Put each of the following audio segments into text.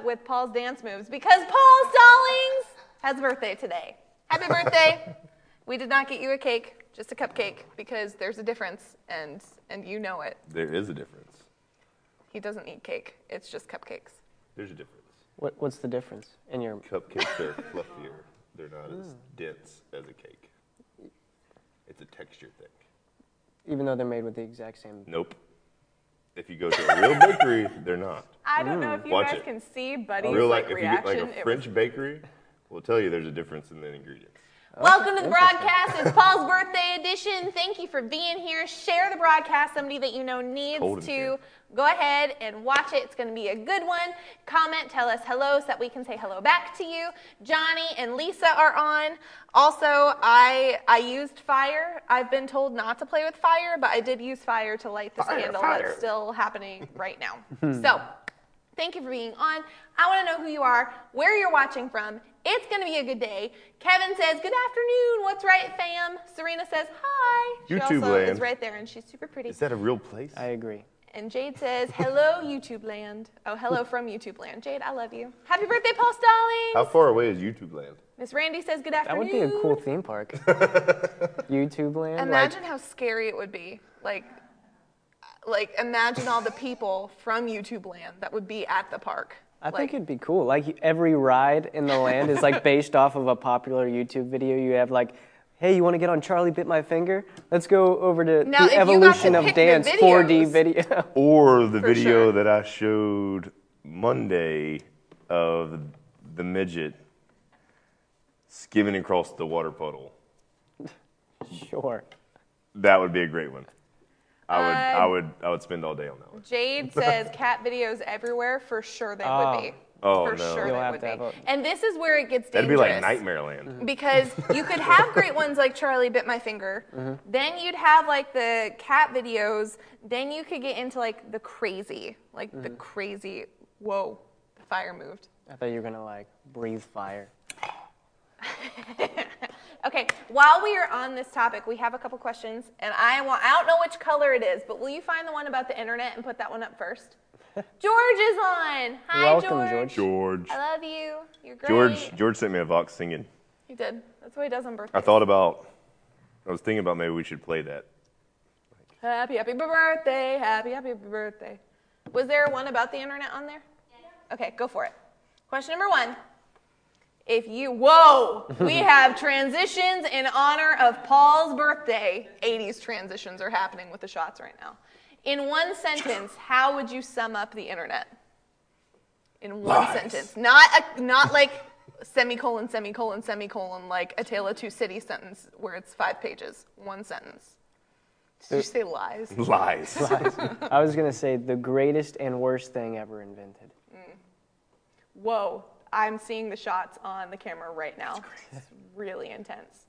up with Paul's dance moves because Paul Stallings has a birthday today. Happy birthday! we did not get you a cake, just a cupcake, because there's a difference, and and you know it. There is a difference. He doesn't eat cake; it's just cupcakes. There's a difference. What, what's the difference in your? Cupcakes are fluffier. They're not as hmm. dense as a cake. It's a texture thing. Even though they're made with the exact same. Nope. If you go to a real bakery, they're not. I don't know if you Watch guys it. can see Buddy's real like, like if you get reaction. like It a was- French bakery, will tell you there's a difference in the ingredients. Welcome to the broadcast. It's Paul's birthday edition. Thank you for being here. Share the broadcast. Somebody that you know needs Cold in to here. go ahead and watch it. It's going to be a good one. Comment, tell us hello so that we can say hello back to you. Johnny and Lisa are on. Also, I I used fire. I've been told not to play with fire, but I did use fire to light this Fire, candle fire. that's still happening right now. Hmm. so, Thank you for being on. I want to know who you are, where you're watching from. It's going to be a good day. Kevin says, Good afternoon. What's right, fam? Serena says, Hi. She YouTube also is right there, and she's super pretty. Is that a real place? I agree. And Jade says, Hello, YouTube land. Oh, hello from YouTube land. Jade, I love you. Happy birthday, Paul Stallings. How far away is YouTube land? Miss Randy says, Good afternoon. That afternoon. would be a cool theme park. YouTube land. Imagine like, how scary it would be. Like, like imagine all the people from YouTube land that would be at the park. I like, think it'd be cool. Like every ride in the land is like based off of a popular YouTube video. You have like, hey, you want to get on Charlie Bit My Finger? Let's go over to Now, the you got to evolution of pick the dance 4D video. Or the video sure. that I showed Monday of the midget skimming across the water puddle. sure. That would be a great one. I would, I Uh, would, I would spend all day on that one. Jade says cat videos everywhere. For sure they Oh. would be. Oh, For no. sure You'll they have would to be. have a- And this is where it gets dangerous. That'd dangerous. be like Nightmare Land. Because you could have great ones like Charlie Bit My Finger. Mm-hmm. Then you'd have like the cat videos. Then you could get into like the crazy, like Mm-hmm. the crazy. Whoa, the fire moved. I thought you were gonna like breathe fire. Okay, while we are on this topic, we have a couple questions, and I want I don't know which color it is, but will you find the one about the internet and put that one up first? George is on. Hi, Welcome, George. George. George. I love you. You're great. George, George sent me a Vox singing. He did. That's what he does on birthday. I thought about, I was thinking about maybe we should play that. Happy, happy birthday. Happy, happy birthday. Was there one about the internet on there? Yeah. Okay, go for it. Question number one. If you, whoa, we have transitions in honor of Paul's birthday. 80s transitions are happening with the shots right now. In one sentence, how would you sum up the internet? In one Lies. sentence. Not, a, not like semicolon, semicolon, semicolon, like a Tale of Two Cities sentence where it's five pages. One sentence. Did you say lies? Lies. I was gonna say the greatest and worst thing ever invented. Mm. Whoa, I'm seeing the shots on the camera right now. It's really intense.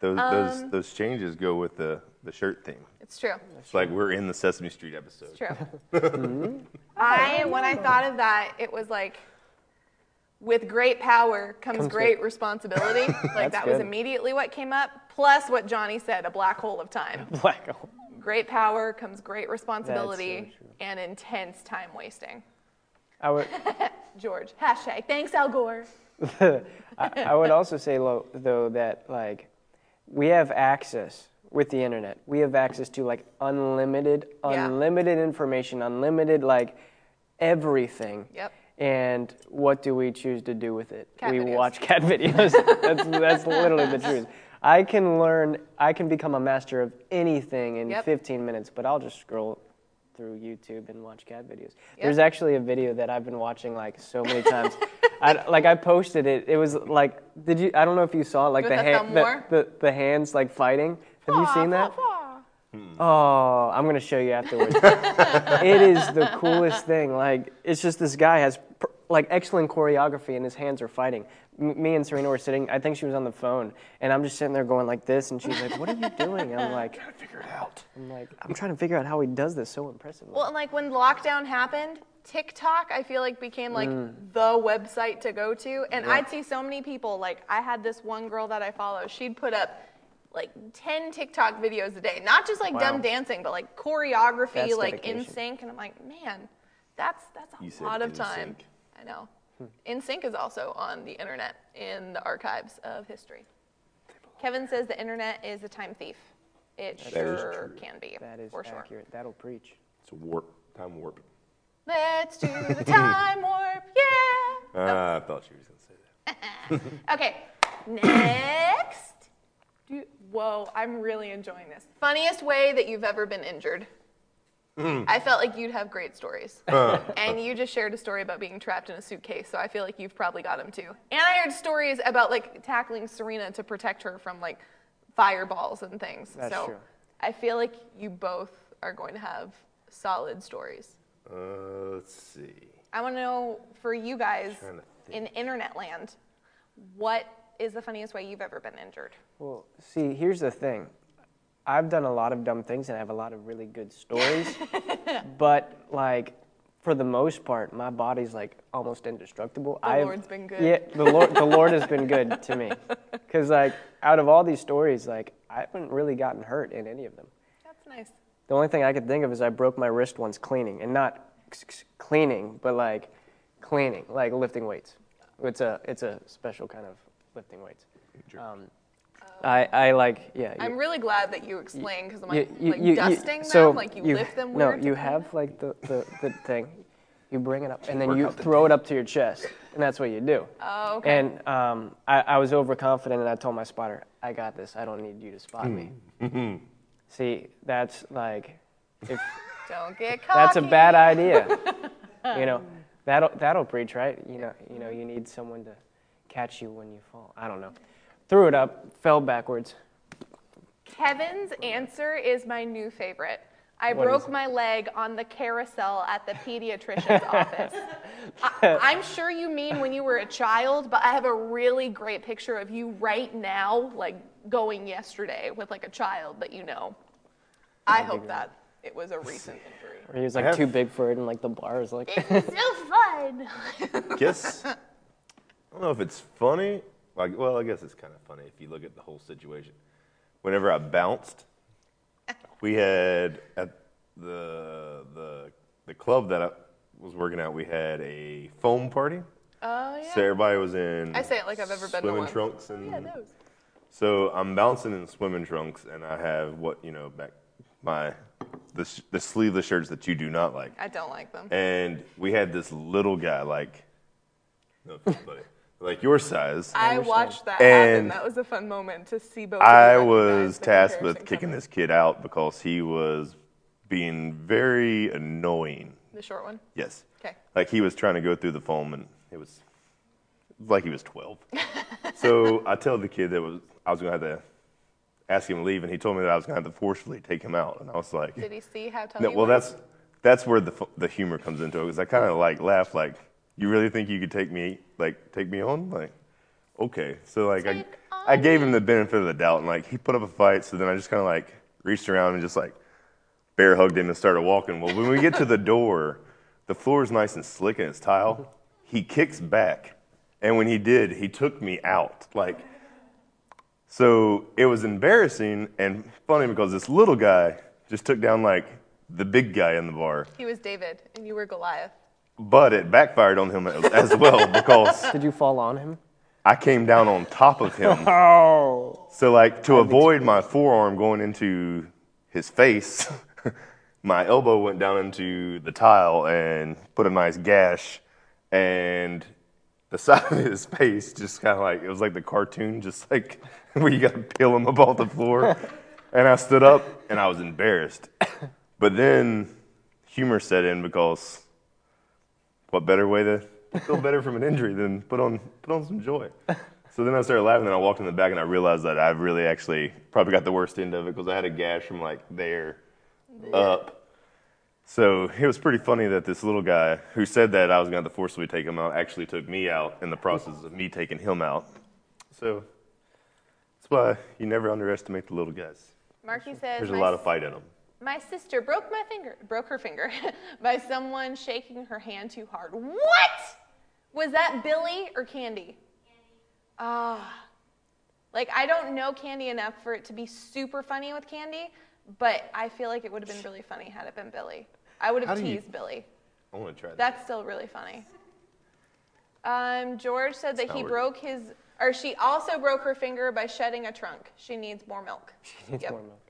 Those, Um, those, those changes go with the, the shirt theme. It's true. It's like we're in the Sesame Street episode. It's true. I when I thought of that, it was like with great power comes, Comes great great- responsibility. like That's that was good. immediately what came up. Plus what Johnny said, a black hole of time. Black hole. Great power comes great responsibility true. and intense time wasting. I would. George, hashtag thanks Al Gore. I, I would also say lo- though that like we have access with the internet. We have access to like unlimited, Yeah. unlimited information, unlimited like everything. Yep. And what do we choose to do with it? Cat we videos. watch cat videos. that's that's literally the truth. I can learn. I can become a master of anything in Yep. 15 minutes, but I'll just scroll through YouTube and watch cat videos. There's actually a video that I've been watching like so many times. I, like I posted it. It was like, did you? I don't know if you saw it, like the, the hand, the, the the hands like fighting. Have you seen that? Hmm. Oh, I'm gonna show you afterwards. it is the coolest thing. Like it's just this guy has pr- like excellent choreography and his hands are fighting. M- me and Serena were sitting. I think she was on the phone, and I'm just sitting there going like this, and she's like, "What are you doing?" And I'm like, Gotta figure it out. "I'm like, I'm trying to figure out how he does this so impressively." Well, and like when lockdown happened, TikTok, I feel like became like Mm. the website to go to, and I'd see so many people. Like I had this one girl that I follow. She'd put up like 10 TikTok videos a day, not just like Wow. dumb dancing, but like choreography, That's like in dedication. sync. And I'm like, man, that's that's a You said lot of time. sync. I know. In sync is also on the internet in the archives of history. Kevin says the internet is a time thief. It That is sure true. can be. That is for sure. accurate. That'll preach. It's a warp, time warp. Let's do the time warp, yeah. Ah, I thought she was going to say that. Okay, next. Do, whoa, I'm really enjoying this. Funniest way that you've ever been injured. I felt like you'd have great stories. and you just shared a story about being trapped in a suitcase, so I feel like you've probably got them too. And I heard stories about like tackling Serena to protect her from like fireballs and things. That's so true. I feel like you both are going to have solid stories. Uh, let's see. I want to know for you guys in internet land, what is the funniest way you've ever been injured? Well, see, here's the thing. I've done a lot of dumb things and I have a lot of really good stories. but like for the most part, my body's like almost indestructible. The I've- Lord's been good. Yeah, the Lord, the Lord has been good to me. Cause like out of all these stories, like I haven't really gotten hurt in any of them. That's nice. The only thing I could think of is I broke my wrist once cleaning, and not c- c- cleaning, but like cleaning, like lifting weights. It's a it's a special kind of lifting weights. Um, I I like yeah. you- I'm really glad that you explained because I'm like, you- like you- you- dusting them, so like you, you- lift them No, weird to you have like the, the, the thing. You bring it up, and then you out the throw it up to your chest, and that's what you do. Oh, okay. And um, I, I was overconfident, and I told my spotter, "I got this. I don't need you to spot me." Hmm. See, that's like, if Don't get cocky. that's a bad idea. you know, that'll that'll preach, right? You know, you know, you need someone to catch you when you fall. I don't know. Threw it up, fell backwards. Kevin's answer is my new favorite. I What is broke my leg on the carousel at the pediatrician's office. I, I'm sure you mean when you were a child, but I have a really great picture of you right now, like going yesterday with like a child that you know. I hope that it was a recent injury. Or he was like have- too big for it, and like the bar is like. It's so fun. guess I don't know if it's funny. Like, well, I guess it's kind of funny if you look at the whole situation. Whenever I bounced, we had at the the the club that I was working at, we had a foam party. Oh yeah. So everybody was in. I say it like I've ever been to swimming trunks and. yeah, those. So I'm bouncing in swimming trunks, and I have what you know back my the sh- the sleeveless shirts that you do not like. I don't like them. And we had this little guy, like, no buddy, like your size. I watched that happen. And That was a fun moment to see both. I was tasked with comparison kicking coming. this kid out because he was being very annoying. The short one. Yes. Okay. Like he was trying to go through the foam, and it was like he was 12. so I tell the kid that was I was gonna have to ask him to leave, and he told me that I was gonna have to forcefully take him out, and I was like, Did he see how tough no, you well, were? that's that's where the the humor comes into it because I kind of like laugh like, you really think you could take me like take me on like, okay, so like I Take I on gave him the benefit of the doubt and like he put up a fight, so then I just kind of like reached around and just like bear hugged him and started walking. Well, when we get to the door, the floor is nice and slick and it's tile. He kicks back, and when he did, he took me out like. So it was embarrassing and funny because this little guy just took down like the big guy in the bar. He was David, and you were Goliath. But it backfired on him as, well because Did you fall on him? I came down on top of him. Oh. So like to avoid my forearm going into his face, my elbow went down into the tile and put a nice gash and the side of his face just kind of like it was like the cartoon just like where you got to peel him up off the floor and I stood up and I was embarrassed. But then humor set in because what better way to feel better from an injury than put on put on some joy. So then I started laughing, and I walked in the back, and I realized that I've really actually probably got the worst end of it because I had a gash from like there up. So it was pretty funny that this little guy who said that I was going to have to forcibly take him out actually took me out in the process of me taking him out. So that's why you never underestimate the little guys. Marky says There's a lot of fight in them. My sister broke my finger, broke her finger by someone shaking her hand too hard. What? Was that Billy or Candy? Ah. like I don't know Candy enough for it to be super funny with Candy, but I feel like it would have been really funny had it been Billy. I would have do you- teased Billy. I want to try that. That's still really funny. Um, George said that he working. broke his, or she also broke her finger by shedding a trunk. She needs more milk. She needs Yep. more milk.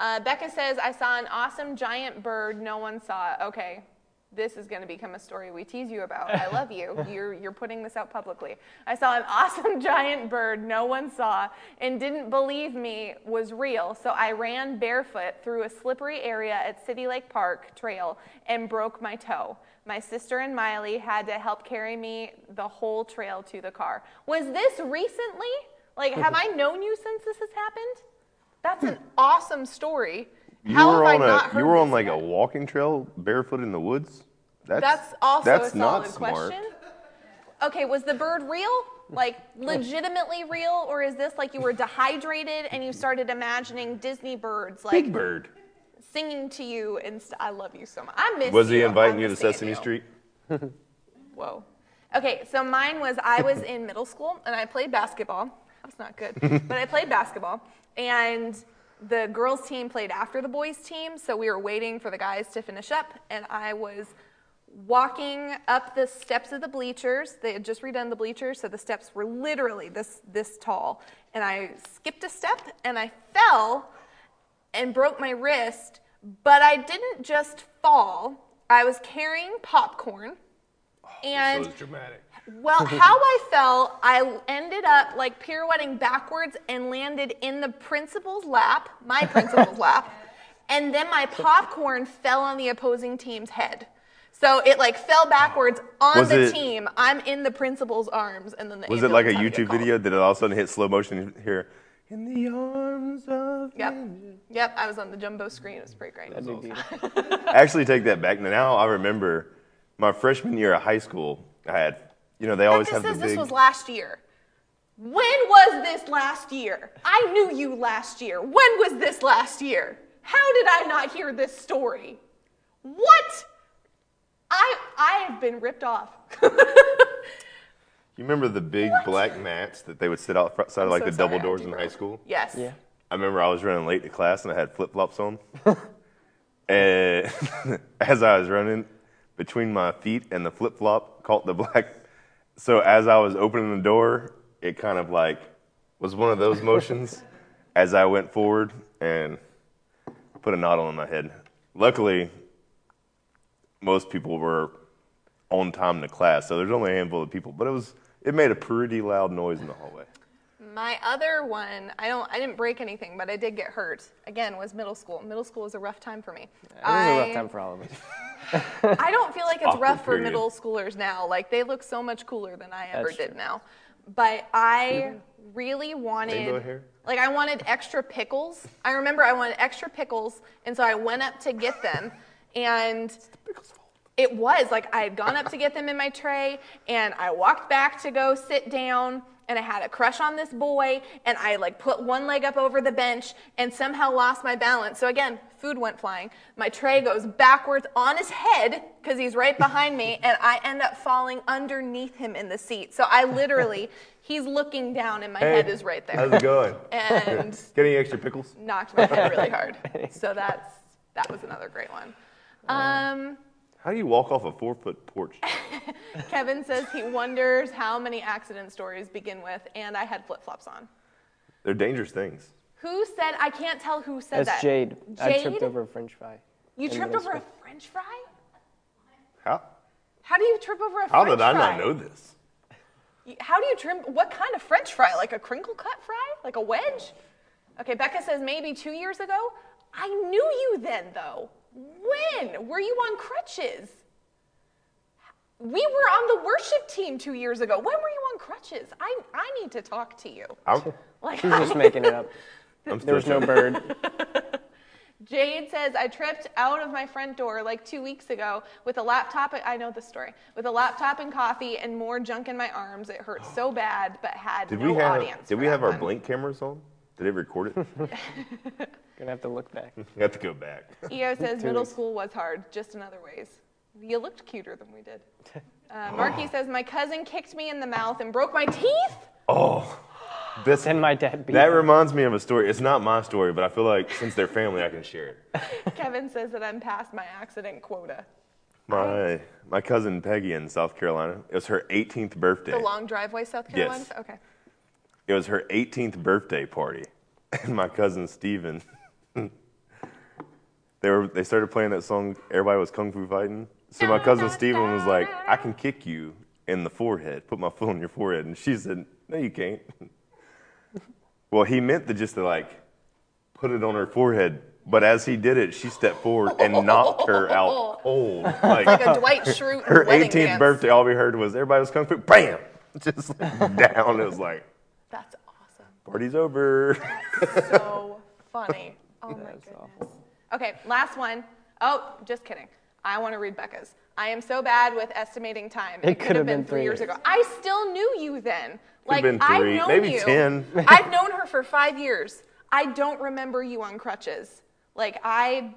Uh, Becca says, I saw an awesome giant bird. No one saw it. Okay. This is going to become a story we tease you about. I love you. You're, you're putting this out publicly. I saw an awesome giant bird no one saw and didn't believe me was real. So I ran barefoot through a slippery area at City Lake Park Trail and broke my toe. My sister and Miley had to help carry me the whole trail to the car. Was this recently? Like, have I known you since this has happened? That's an awesome story. you How were have on I not a heard you were on this like yet? a walking trail barefoot in the woods. That's That's also that's a not smart. question. Okay, was the bird real? Like legitimately real, or is this like you were dehydrated and you started imagining Disney birds like Big bird. singing to you? And st- I love you so much. I miss Was you. he I inviting you to Sesame you. Street? Whoa. Okay, so mine was I was in middle school and I played basketball. That's not good. but I played basketball and the girls team played after the boys team, so we were waiting for the guys to finish up and I was walking up the steps of the bleachers. They had just redone the bleachers, so the steps were literally this this tall. And I skipped a step and I fell and broke my wrist, but I didn't just fall. I was carrying popcorn. Oh, and so dramatic. Well, how I fell, I ended up like pirouetting backwards and landed in the principal's lap, my principal's lap, and then my popcorn fell on the opposing team's head. So it like fell backwards on Was the it- team. I'm in the principal's arms, and then the Was it like a ambulance had to get YouTube called. video? Did it all of a sudden hit slow motion here? In the arms of. Yep, yep. I was on the jumbo screen. It was pretty great. That'd be beautiful. Actually, take that back. Now I remember my freshman year of high school. I had, you know, they always Becca have the says this was last year. When was this last year? I knew you last year. When was this last year? How did I not hear this story? What? I I have been ripped off. You remember the big black mats that they would sit outside of like so the sorry, double doors in high school? yes. Yeah. I remember I was running late to class and I had flip flops on. and as I was running, between my feet and the flip flop caught the black. So as I was opening the door, it kind of like was one of those motions as I went forward and put a knot on my head. Luckily, most people were on time to class, so there's only a handful of people, but it was it made a pretty loud noise in the hallway. My other one, I don't I didn't break anything, but I did get hurt. Again, was middle school. Middle school was a rough time for me. It was a rough time for all of us. I don't feel like it's Awkward rough for middle schoolers now. Like they look so much cooler than I ever That's did true. now. But I really wanted hair? like I wanted extra pickles. I remember I wanted extra pickles, and so I went up to get them and it was like I had gone up to get them in my tray, and I walked back to go sit down, and I had a crush on this boy, and I like put one leg up over the bench, and somehow lost my balance. So again, food went flying. My tray goes backwards on his head because he's right behind me, and I end up falling underneath him in the seat. So I literally, he's looking down, and my head is right there, How's it going? and Get any extra pickles? knocked my head really hard. So that's that was another great one. Um, How do you walk off a four foot porch? Kevin says he wonders how many accident stories begin with, and I had flip flops on. They're dangerous things. Who said, I can't tell who said That's that. Jade. Jade. I Jade? tripped over a french fry. You tripped middle over a french fry? How? How do you trip over a How french fry? How did I fry? not know this? How do you trim, what kind of french fry? Like a crinkle cut fry? Like a wedge? Okay, Becca says maybe two years ago. I knew you then, though. When? Were you on crutches? We were on the worship team two years ago. When were you on crutches? I, I need to talk to you. I'm, Like, She's just making it up. I'm There was no bird. Jade says, I tripped out of my front door like two weeks ago with a laptop. I know the story. With a laptop and coffee and more junk in my arms. It hurt so bad, but had Did no we have audience. did we that have our one. blink cameras on? Did it record it? Gonna have to look back. you have to go back. EO says middle weeks. school was hard, just in other ways. You looked cuter than we did. Uh, Marky says my cousin kicked me in the mouth and broke my teeth. Oh, this and my dad beat that me. reminds me of a story. It's not my story, but I feel like since they're family, I can share it. Kevin says that I'm past my accident quota. My my cousin Peggy in South Carolina. It was her 18th birthday. The long driveway, South Carolina. Yes. Okay. It was her 18th birthday party, and my cousin Steven, they were they started playing that song. Everybody was kung fu fighting. So my cousin Steven was like, "I can kick you in the forehead. Put my foot on your forehead." And she said, "No, you can't." well, he meant to just to like put it on her forehead. But as he did it, she stepped forward and knocked her out cold. Like, Like a Dwight Schrute her wedding 18th dance. birthday, all we heard was everybody was kung fu, bam, just like down. It was like That's awesome. party's over. So funny. Oh my That's goodness. awful. Okay, last one. Oh, just kidding. I want to read Becca's. I am so bad with estimating time. It could have been three three years years. ago. I still knew you then. Like been I've three, known maybe you. 10. I've known her for five years. I don't remember you on crutches. Like I,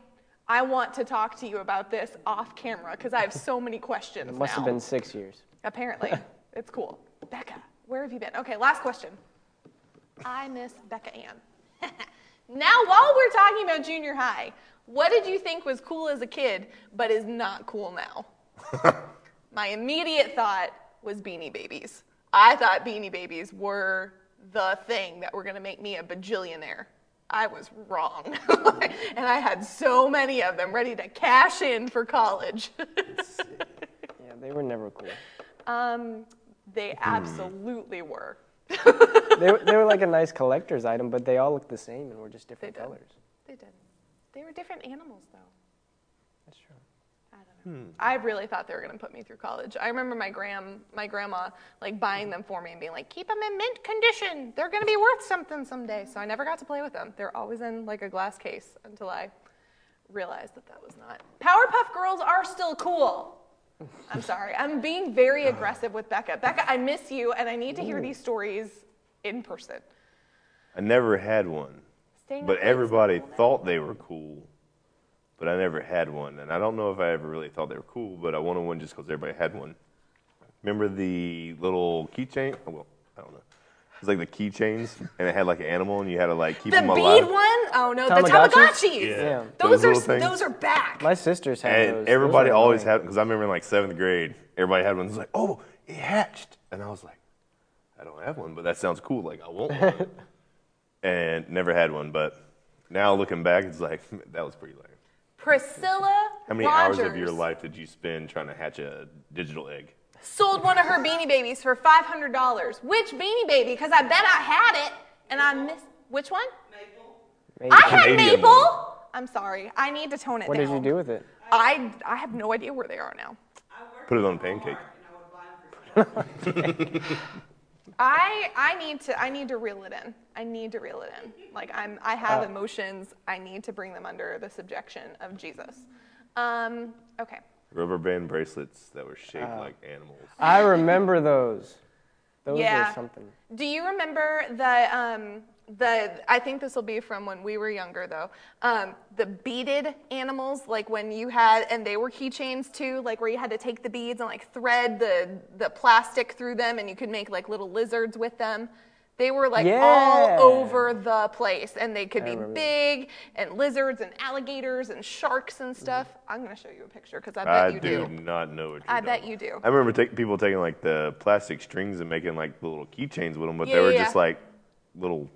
I want to talk to you about this off camera because I have so many questions. It must now. have been six years. Apparently, it's cool. Becca, where have you been? Okay, last question. I miss Becca Ann. now, while we're talking about junior high, what did you think was cool as a kid, but is not cool now? My immediate thought was Beanie Babies. I thought Beanie Babies were the thing that were going to make me a bajillionaire. I was wrong. and I had so many of them ready to cash in for college. Yeah, they were never cool. Um, they absolutely were. They, were- they were like a nice collector's item, but they all looked the same and were just different They colors. They did. They were different animals, though. That's true. I don't know. Hmm. I really thought they were gonna put me through college. I remember my gram, my grandma, like buying them for me and being like, "Keep them in mint condition. They're gonna be worth something someday." So I never got to play with them. They're always in like a glass case until I realized that that was not. Powerpuff Girls are still cool. I'm sorry. I'm being very uh-huh. aggressive with Becca. Becca, I miss you, and I need to hear these stories in person. I never had one, Staying but up late's not everybody thought they were cool. But I never had one, and I don't know if I ever really thought they were cool. But I wanted one just because everybody had one. Remember the little keychain? Oh, well, I. It was like the keychains, and it had like an animal, and you had to like keep The them bead alive. one? Oh no, the Tamagotchis? Tamagotchis. Yeah. Those, Those are things. those are back. My sisters had And those. Those everybody were always annoying. had because I remember in like seventh grade, everybody had one. It's like, oh, it hatched, and I was like, I don't have one, but that sounds cool. Like I want one, and never had one. But now looking back, it's like that was pretty lame. Priscilla How many Rogers hours of your life did you spend trying to hatch a digital egg? Sold one of her beanie babies for five hundred dollars? Which beanie baby? Because I bet I had it and I missed. Which one? Maple. I had Canadian Maple. one. I'm sorry. I need to tone it What down. What did you do with it? I I have no idea where they are now. Put it on a pancake. I I need to I need to reel it in. I need to reel it in. Like I'm I have Uh, emotions. I need to bring them under the subjection of Jesus. Um, okay. Rubber band bracelets that were shaped Uh, like animals. I remember those. Those Yeah. were something. Do you remember the um, the? I think this will be from when we were younger, though. Um, the beaded animals, like when you had, and they were keychains too, like where you had to take the beads and like thread the the plastic through them, and you could make like little lizards with them. They were like Yeah. all over the place, and they could I be remember that. big, and lizards and alligators and sharks and stuff. Mm. I'm gonna show you a picture because I bet I you do I do. not know what you're I bet talking you do. I remember take, people taking like the plastic strings and making like the little keychains with them, but Yeah, they were yeah, just like little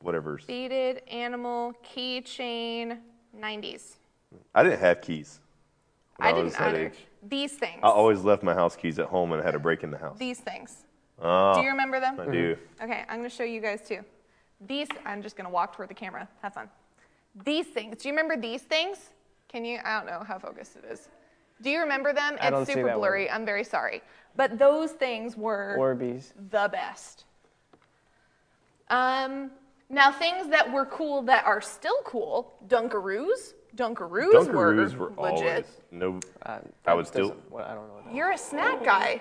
whatever's. Beaded animal keychain 90s. I didn't have keys. when I didn't that either. age. These things. I always left my house keys at home and had to break in the house. These things. Oh, Do you remember them? I do. Okay, I'm gonna show you guys too. These, I'm just gonna walk toward the camera. Have fun. These things. Do you remember these things? Can you? I don't know how focused it is. Do you remember them? I it's don't see super that one. blurry. I'm very sorry. But those things were Orbeez. the best. Um, now things that were cool that are still cool. Dunkaroos. Dunkaroos, Dunkaroos were, were legit. always no. Uh, I would still. doesn't- I don't know what that You're a snack guy.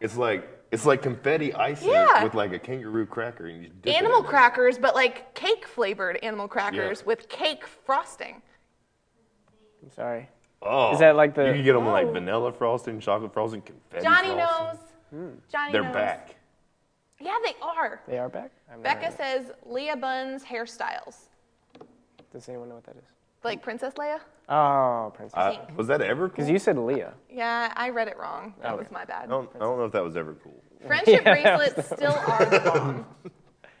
It's like it's like confetti icing Yeah. with like a kangaroo cracker and you dip it Animal in it. crackers, but like cake flavored animal crackers Yeah. with cake frosting. I'm sorry. Oh, Is that like the- You can get them Oh. like vanilla frosting, chocolate frosting, confetti Johnny frosting. knows. Hmm. Johnny knows They're knows. back. Yeah, they are. They are back. I've never Becca of says Leah Buns hairstyles. it. Does anyone know what that is? Like Princess Leia? Oh, Princess. I, was that ever cool? Because you said Leah. Yeah, I read it wrong. That Okay. was my I bad. don't, I don't know if that was ever cool. Friendship Yeah. bracelets still are the bomb.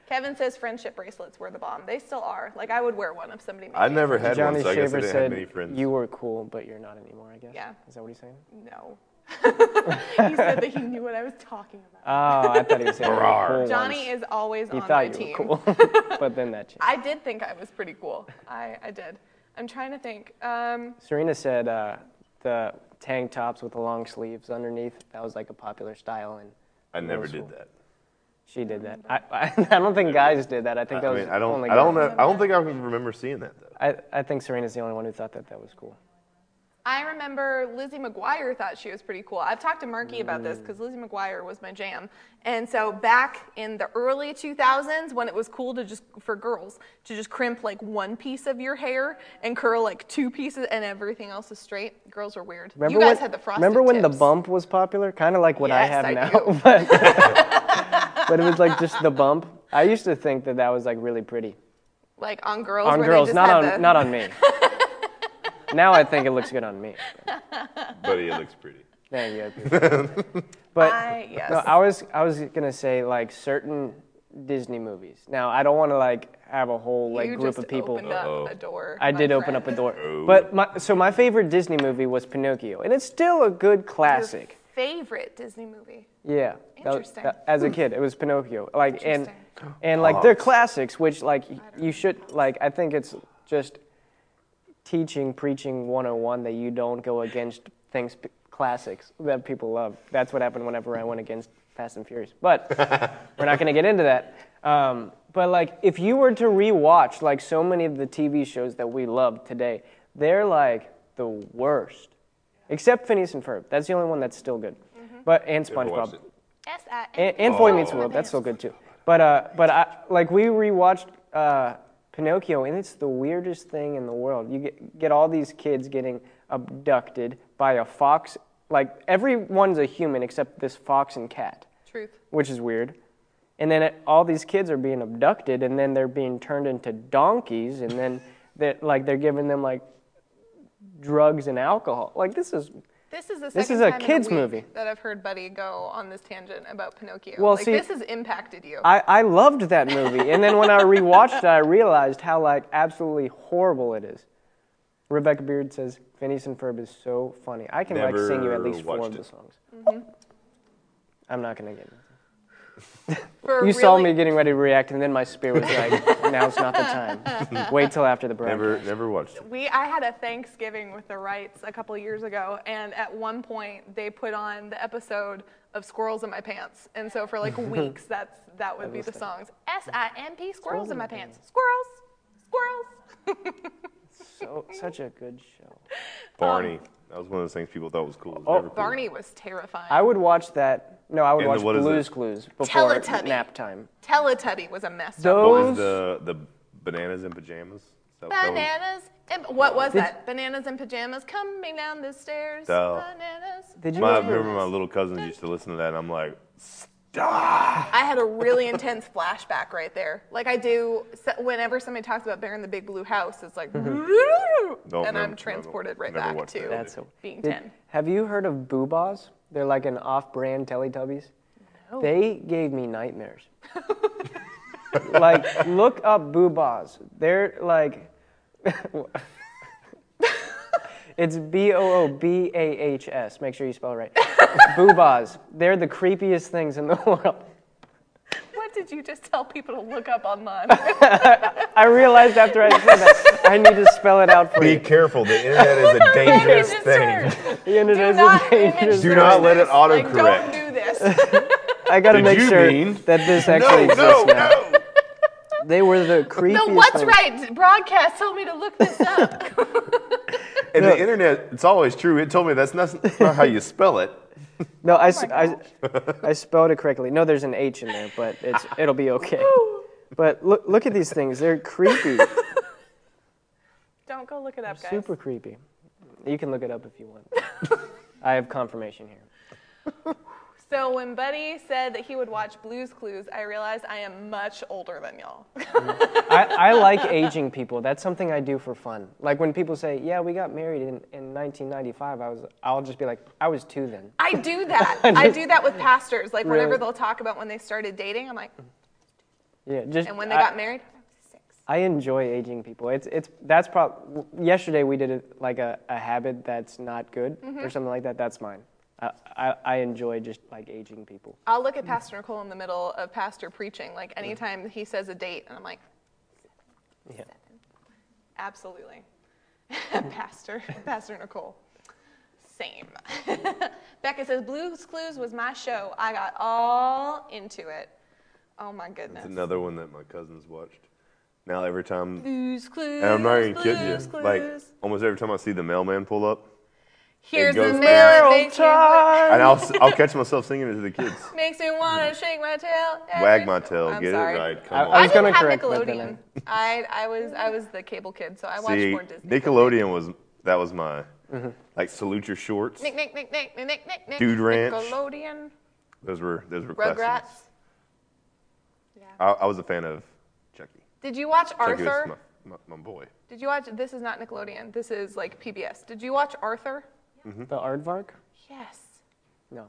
Kevin says friendship bracelets were the bomb. They still are. Like I would wear one if somebody made I me. never had Johnny one, so I guess I Shaver didn't have many said friends. you were cool, but you're not anymore. I guess. Yeah. Is that what he's saying? No. he said that he knew what I was talking about. Oh, I thought he was saying you were Rawr. cool Johnny once. is always He on my thought you team. were cool, but then that changed. I did think I was pretty cool. I, I did. I'm trying to think. Um, Serena said uh, the tank tops with the long sleeves underneath. That was like a popular style, and I never Middle did that. she did that. I, I, I don't think guys did that. I think that I was mean, I don't, only I don't girls. know, I don't think I can remember seeing that though. I, I think Serena's the only one who thought that that was cool. I remember Lizzie McGuire thought she was pretty cool. I've talked to Marky about this mm. because Lizzie McGuire was my jam. And so back in the early 2000s, when it was cool to just for girls to just crimp like one piece of your hair and curl like two pieces and everything else is straight, girls were weird. Remember you guys when, had the frosted Remember when the bump was popular? Kind of like what I have I now, but, but it was like just the bump. I used to think that that was like really pretty like on girls on girls, not on the, not on me. now I think it looks good on me. But it looks pretty. Thank you. I appreciate it. But I, yes. no, I was I was gonna say like certain Disney movies. Now I don't want to like have a whole like you group just of people. opened up Uh-oh. a door. I my did open friend. up a door. Oh. But my so my favorite Disney movie was Pinocchio, and it's still a good Your classic. favorite Disney movie. Yeah. that was- Interesting. that- as a kid, it was Pinocchio. Like and Interesting. and like they're classics, which like y- you should like. I think it's just teaching, preaching 101 that you don't go against things classics that people love. That's what happened whenever I went against Fast and Furious. But we're not going to get into that. Um, but like, if you were to rewatch like so many of the TV shows that we love today, they're like the worst. Except Phineas and Ferb. That's the only one that's still good. But and SpongeBob. it. S-I-N. And, and Boy Meets World, that's still good too. But uh, but I like we rewatched uh, Pinocchio, and it's the weirdest thing in the world. You get get all these kids getting abducted by a fox. Like everyone's a human except this fox and cat, Truth. which is weird. And then it, all these kids are being abducted, and then they're being turned into donkeys, and then that like they're giving them like drugs and alcohol. Like this is This is the This is a time kids' week movie. that I've heard Buddy go on this tangent about Pinocchio. Well, like see- this has impacted you. I, I loved that movie, and then when I rewatched it, I realized how like absolutely horrible it is. Rebecca Beard says Phineas and Ferb is so funny. I can like sing you at least four watched of the songs. Mm-hmm. I'm not gonna get. Into For You saw me getting ready to react, and then my spirit was like, "Now's not the time. Wait till after the broadcast." Never, never watched it. We I had a Thanksgiving with the Wrights a couple of years ago, and at one point they put on the episode of Squirrels in My Pants, and so for like weeks that's that would be the songs. S I N P Squirrels in My Pants. Squirrels, squirrels. So such a good show. Barney. Um, that was one of those things people thought was cool. Was Oh, never cool. Barney was terrifying. I would watch that. No, I would And the- watch what is Blue's it? Clues before Teletubby. nap time. Teletubby was a mess. up. Those What was the the bananas in pajamas? That, that was- Bananas. And what was that? Bananas in pajamas coming down the stairs. Oh. Bananas. Did you my, I ever- remember my little cousins used to listen to that, and I'm like, stop. I had a really intense flashback right there. Like I do so whenever somebody talks about Bear in the Big Blue House, it's like, mm-hmm. Don't and remember- I'm transported right never back watched to that. That's so. being Did- 10. Have you heard of Boobahs? They're like an off-brand Teletubbies. No. They gave me nightmares. like, look up Boobahs. They're like, it's B O O B A H S. Make sure you spell it right. Boobahs. They're the creepiest things in the world. What did you just tell people to look up online? I realized after I said that I need to spell it out for be you. Be careful. The internet is a dangerous thing. The internet Do is not a image dangerous Do not let this. it autocorrect. Like, don't do this. I gotta make sure mean- that this actually No, exists no, now. no. They were the creepiest. no, what's things. right? Broadcast told me to look this up. And the internet, it's always true. It told me that's not, that's not how you spell it. No, I—I oh spelled it correctly. No, there's an H in there, but it's it'll be okay. But look look at these things. They're creepy. Don't go look it up, guys. Super creepy. You can look it up if you want. I have confirmation here. So when Buddy said that he would watch Blue's Clues, I realized I am much older than y'all. I, I like aging people. That's something I do for fun. Like when people say, "Yeah, we got married in, in 1995," I was, I'll just be like, "I was two then." I do that. I do that with pastors. Like whenever they'll talk about when they started dating, I'm like, Yeah, just. and when they I, got married, I was six. I enjoy aging people. It's it's that's probably Yesterday we did it like a, a habit that's not good Mm-hmm. or something like that. That's mine. I, I I enjoy just like aging people. I'll look at Pastor Nicole in the middle of Pastor preaching, like anytime he says a date, and I'm like, Yeah. absolutely. Pastor, Pastor Nicole. Same. Becca says, Blue's Clues was my show. I got all into it. Oh my goodness. It's another one that my cousins watched. Now every time, Blue's Clues. and I'm not even Blues kidding you, Clues. like almost every time I see the mailman pull up, Here's the goes mail back. makes me, and I'll I'll catch myself singing it to the kids. makes me want to shake my tail. Wag my tail, I'm get sorry. it right. Come I- on. I I was didn't gonna have correct, but then Nickelodeon. I, I was I was the cable kid, so I watched See, more Disney. Nickelodeon was that was my Mm-hmm. like salute your shorts. Nick, Nick, Nick, Nick, Nick, Nick, Nick, Nick. Dude Ranch. Nickelodeon. Those were those were Rugrats. classics. Yeah. I, I was a fan of Chucky. Did you watch Chucky was Arthur? my, my, my boy. Did you watch? This is not Nickelodeon. This is like PBS. Did you watch Arthur? Mm-hmm. The aardvark? Yes. No.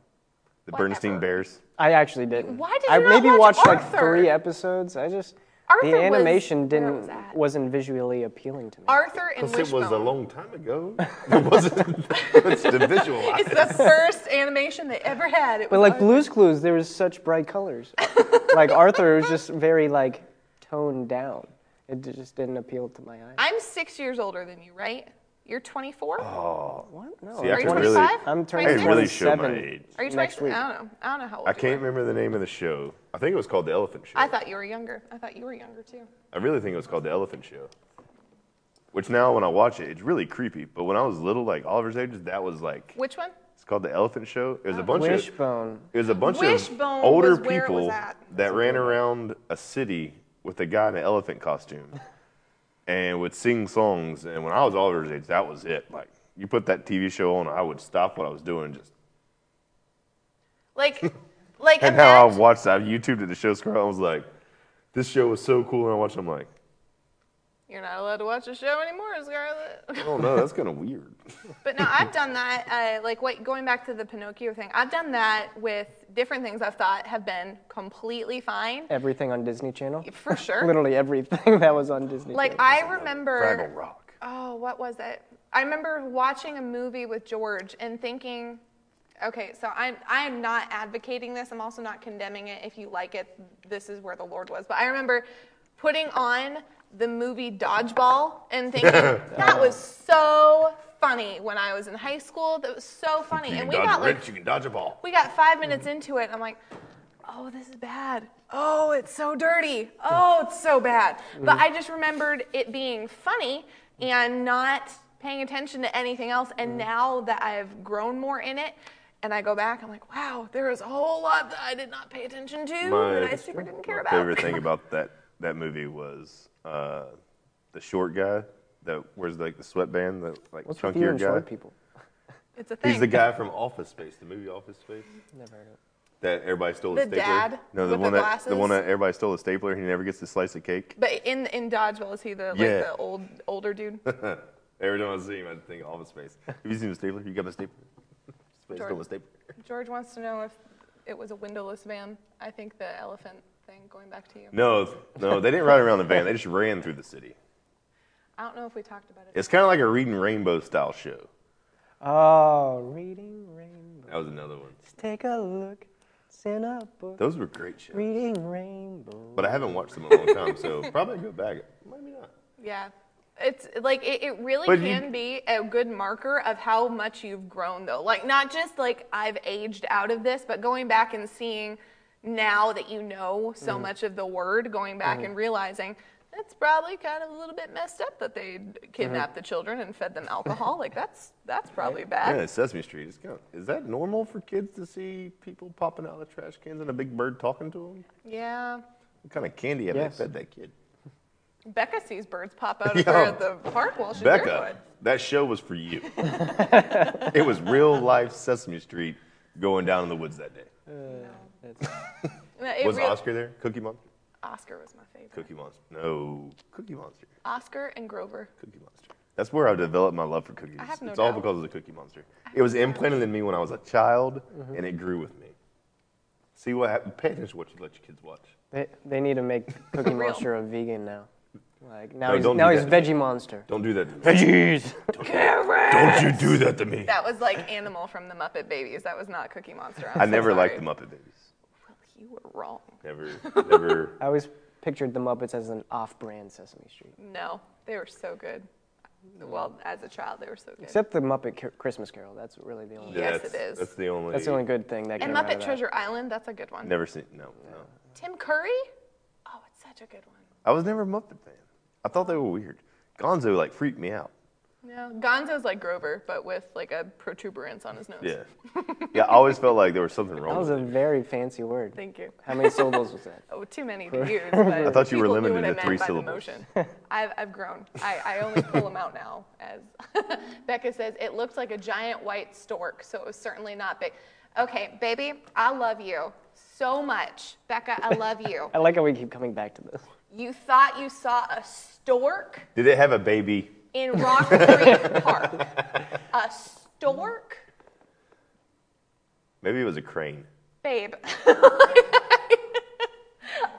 The Whatever. Bernstein Bears. I actually didn't. Why did I you not maybe watch watched like three episodes. I just Arthur the animation where it didn't was wasn't visually appealing to me. Arthur and Because it was a long time ago. It wasn't. it's to visualize. It's the first animation they ever had. It But was like Arthur. Blue's Clues, there was such bright colors. like Arthur was just very like toned down. It just didn't appeal to my eyes. I'm six years older than you, right? You're 24. Oh, What? No. See, I Are you can really, 25? I'm turning I can really show 27 my age. Are you 26? next week. I don't know. I don't know how old I you can't are. remember the name of the show. I think it was called The Elephant Show. I thought you were younger. I thought you were younger too. I really think it was called The Elephant Show. Which now, when I watch it, it's really creepy. But when I was little, like Oliver's age, that was like Which one? it's called The Elephant Show. It was a bunch of Wishbone. it was a bunch Wishbone of older was where it was people at. that ran around a city with a guy in an elephant costume and would sing songs. And when I was Oliver's age, that was it. Like you put that TV show on, I would stop what I was doing just. Like, like And how I watched that YouTube at the show scroll, I was like, this show was so cool. And I watched, it, I'm like, You're not allowed to watch the show anymore, Scarlett. oh no, that's kind of weird. But no, I've done that. Uh, like, wait, going back to the Pinocchio thing, I've done that with different things I've thought have been completely fine, Everything on Disney Channel. for sure. Literally everything that was on Disney. Like, Channel. I remember. Fraggle Rock. Oh, what was it? I remember watching a movie with George and thinking, okay, so I'm I'm not advocating this. I'm also not condemning it. If you like it, this is where the Lord was. But I remember putting on the movie Dodgeball and thinking that was so funny when I was in high school. That was so funny. You and we got like you can dodge a ball. we got five minutes into it. And I'm like, oh, this is bad. Oh, it's so dirty. Oh, it's so bad. But I just remembered it being funny and not paying attention to anything else. And mm. now that I've grown more in it, and I go back, I'm like, wow, there is a whole lot that I did not pay attention to that I super didn't care about. my about. favorite thing about that that movie was uh, the short guy that wears like the sweatband, the like What's with you chunkier and guy. short people? It's a thing. He's the guy from Office Space, the movie Office Space, Never heard of it. that everybody stole The a stapler. dad no, the with one the that the glasses? one that everybody stole the stapler. He never gets to slice a cake. But in in Dodgeball, is he the like Yeah. the old older dude? Every time I see him, I think of Office Space. Have you seen the stapler? You got the stapler? Space George. stole a stapler. George wants to know if it was a windowless van. I think the elephant thing. Going back to you. No, no, they didn't ride around the van. They just ran through the city. I don't know if we talked about it. It's kind of like a reading rainbow style show. Oh, reading rainbow. That was another one. Let's take a look. It's in a book. Those were great shows. Reading rainbow. But I haven't watched them in a long time, so probably go back. Maybe not. Yeah. It's like it, it really But you- can be a good marker of how much you've grown though. Like not just like I've aged out of this, but going back and seeing now that you know so mm-hmm. much of the word, going back mm-hmm. and realizing It's probably kind of a little bit messed up that they kidnapped Mm-hmm. the children and fed them alcohol. like that's that's probably bad. it's Sesame Street. It's kind of, is that normal for kids to see people popping out of the trash cans and a big bird talking to them? Yeah. What kind of candy have Yes. they fed that kid? Becca sees birds pop out of Yo. her at the park while she's Becca, barefoot. that show was for you. it was real life Sesame Street going down in the woods that day. It's- It was real- Oscar there? Cookie Monster? Oscar was my favorite. Cookie Monster. No, Cookie Monster. Oscar and Grover. Cookie Monster. That's where I developed my love for cookies. I have no it's all because of the Cookie Monster. It was implanted in me when I was a child, Mm-hmm. and it grew with me. See what happened? Pay attention to what you let your kids watch. They, they need to make Cookie Monster a vegan now. Like now No, he's don't now do he's that. Veggie Monster. Don't do that to me. Veggies. Don't you do that to me. That was like Animal from the Muppet Babies. That was not Cookie Monster. I'm I so never sorry. liked the Muppet Babies. You were wrong. Never, never. I always pictured the Muppets as an off-brand Sesame Street. No, they were so good. Well, as a child, they were so good. Except the Muppet Car- Christmas Carol. That's really the only. Yes, that's, it is. That's the only. That's the only good thing that and came out of Muppet that. Treasure Island, that's a good one. Never seen. No, no. Tim Curry? Oh, it's such a good one. I was never a Muppet fan. I thought they were weird. Gonzo like freaked me out. Yeah, Gonzo's like Grover, but with like a protuberance on his nose. Yeah. Yeah, I always felt like there was something wrong That was with a it. very fancy word. Thank you. How many syllables was that? Oh, too many to use. I thought you were limited to three syllables. I've, I've grown. I, I only pull them out now. As Becca says, it looked like a giant white stork, so it was certainly not big. Okay, baby, I love you so much. Becca, I love you. I like how we keep coming back to this. You thought you saw a stork Did it have a baby? In Rock Creek Park. A stork? Maybe it was a crane. Babe,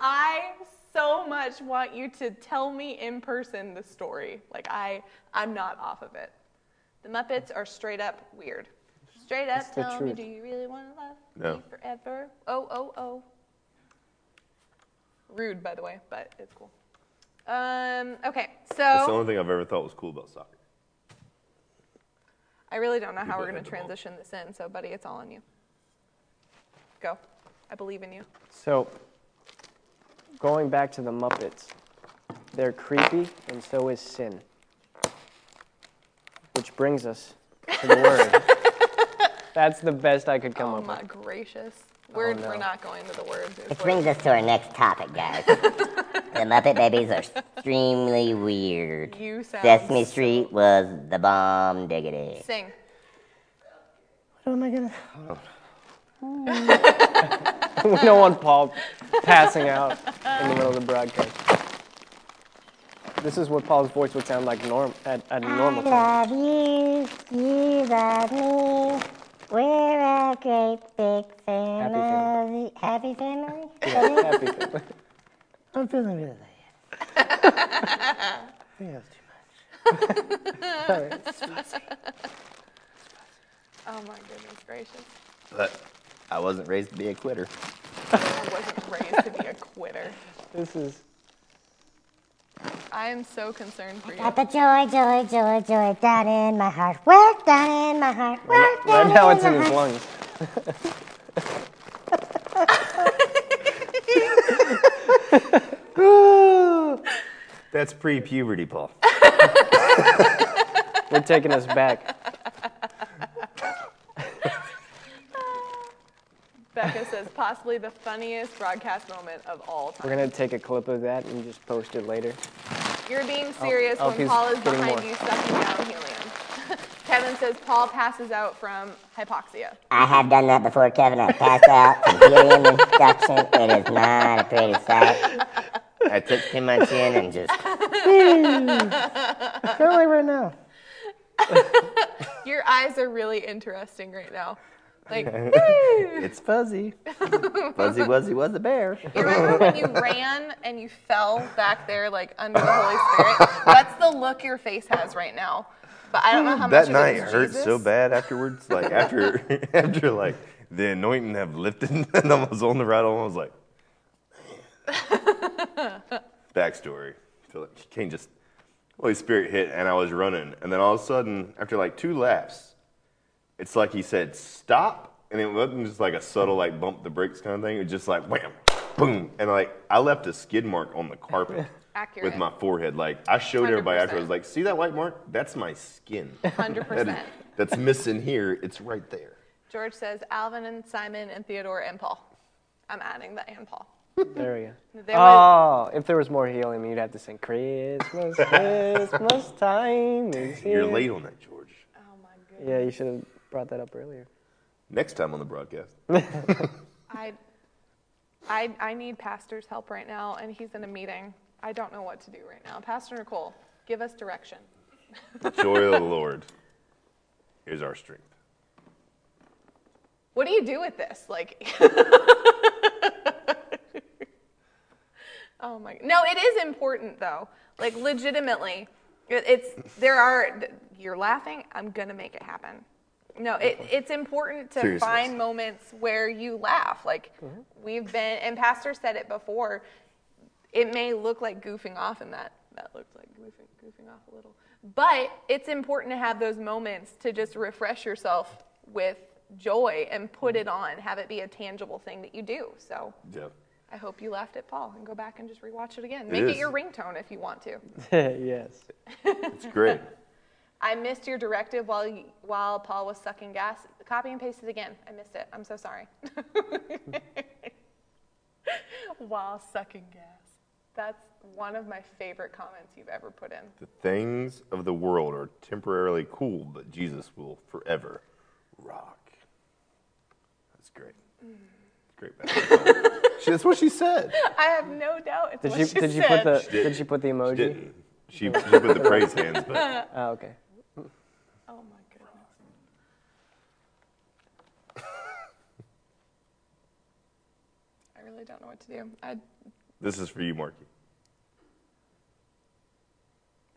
I so much want you to tell me in person the story. Like I, I'm not off of it. The Muppets are straight up weird. Straight up, It's the tell me, do you really want to love No. me forever? Oh, oh, oh. Rude, by the way, but it's cool. Um, okay, So That's the only thing I've ever thought was cool about soccer. I really don't know how People we're going to transition this in. So, buddy, it's all on you. Go. I believe in you. So, going back to the Muppets, they're creepy, and so is sin. Which brings us to the word. That's the best I could come up. Oh my gracious. We're, oh, no. we're not going to the words. There's Which brings us to our next topic, guys. the Muppet Babies are extremely weird. You sound Sesame so- Street was the bomb diggity. Sing. What am I gonna? we don't want Paul passing out in the middle of the broadcast. This is what Paul's voice would sound like norm at, at a normal time. you, you love me. We're a great big Happy family. Happy family? Yeah, happy family. I'm feeling really I think that's too much. Oh my goodness gracious. But I wasn't raised to be a quitter. I wasn't raised to be a quitter. This is I am so concerned for you. Got the joy, joy, joy, joy down in my heart. Work down in my heart. Work down right now. It's in in my his heart. lungs. That's pre-puberty, Paul. We're taking us back. Becca says possibly the funniest broadcast moment of all time. We're gonna take a clip of that and just post it later. You're being oh, serious oh, when he's Paul is behind more. you sucking down helium. Kevin says Paul passes out from hypoxia. I have done that before, Kevin. I passed out from helium induction. It is not a pretty sight. I took too much in and just. Currently, right now. Your eyes are really interesting right now. Like, It's Fuzzy. Fuzzy Wuzzy was a bear. you remember when you ran and you fell back there like under the Holy Spirit? That's the look your face has right now. But I don't know how much That of night hurt Jesus. so bad afterwards. Like after after like the anointing have lifted and I was on the right one, I was like backstory. I feel like you can't just Holy Spirit hit and I was running and then all of a sudden after like two laps, it's like he said stop and it wasn't just like a subtle like bump the brakes kind of thing. It was just like wham, boom, and like I left a skid mark on the carpet. Accurate. with my forehead. Like I showed everybody after. I was like, "See that white mark? That's my skin. Hundred That is- percent. that's missing here. It's right there." George says Alvin and Simon and Theodore and Paul. I'm adding the and Paul. There we go. There was, Oh, if there was more helium, you'd have to sing Christmas, Christmas time is here. You're late on that, George. oh my goodness. Yeah, you should have brought that up earlier. Next time on the broadcast. I, I, I need pastor's help right now, and he's in a meeting. I don't know what to do right now. Pastor Nicole, give us direction. The joy of the Lord is our strength. What do you do with this? Like, oh my, no, it is important though. Like, legitimately, it's, there are, you're laughing, I'm gonna make it happen. No, it, it's important to Seriousness. find moments where you laugh. Like, mm-hmm. we've been, and Pastor said it before, it may look like goofing off, and that, that looks like goofing, goofing off a little. But it's important to have those moments to just refresh yourself with joy and put mm-hmm. it on, have it be a tangible thing that you do. So Yeah. I hope you laughed at Paul and go back and just rewatch it again. Make it your ringtone if you want to. yes. It's great. I missed your directive while you, while Paul was sucking gas. Copy and paste it again. I missed it. I'm so sorry. while sucking gas. That's one of my favorite comments you've ever put in. The things of the world are temporarily cool, but Jesus will forever rock. That's great. It's great. basketball. She- That's what she said. I have no doubt it's Did what you she did you put the She did. did you put the She emoji? didn't. She, she put the praise hands, but Oh, okay. Oh my goodness. I really don't know what to do. I, this is for you, Marky.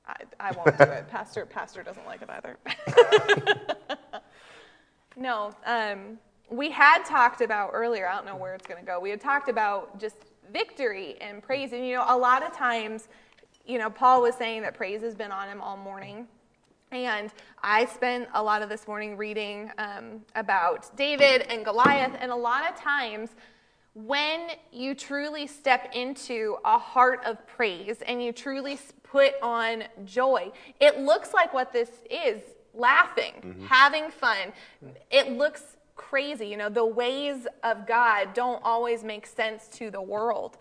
I, I won't do it. Pastor Pastor doesn't like it either. no, um, we had talked about earlier. I don't know where it's going to go. We had talked about just victory and praise, and you know, a lot of times, you know, Paul was saying that praise has been on him all morning. And I spent a lot of this morning reading um, about David and Goliath, and a lot of times when you truly step into a heart of praise and you truly put on joy, it looks like what this is laughing, mm-hmm. having fun. It looks crazy. You know, the ways of God don't always make sense to the world,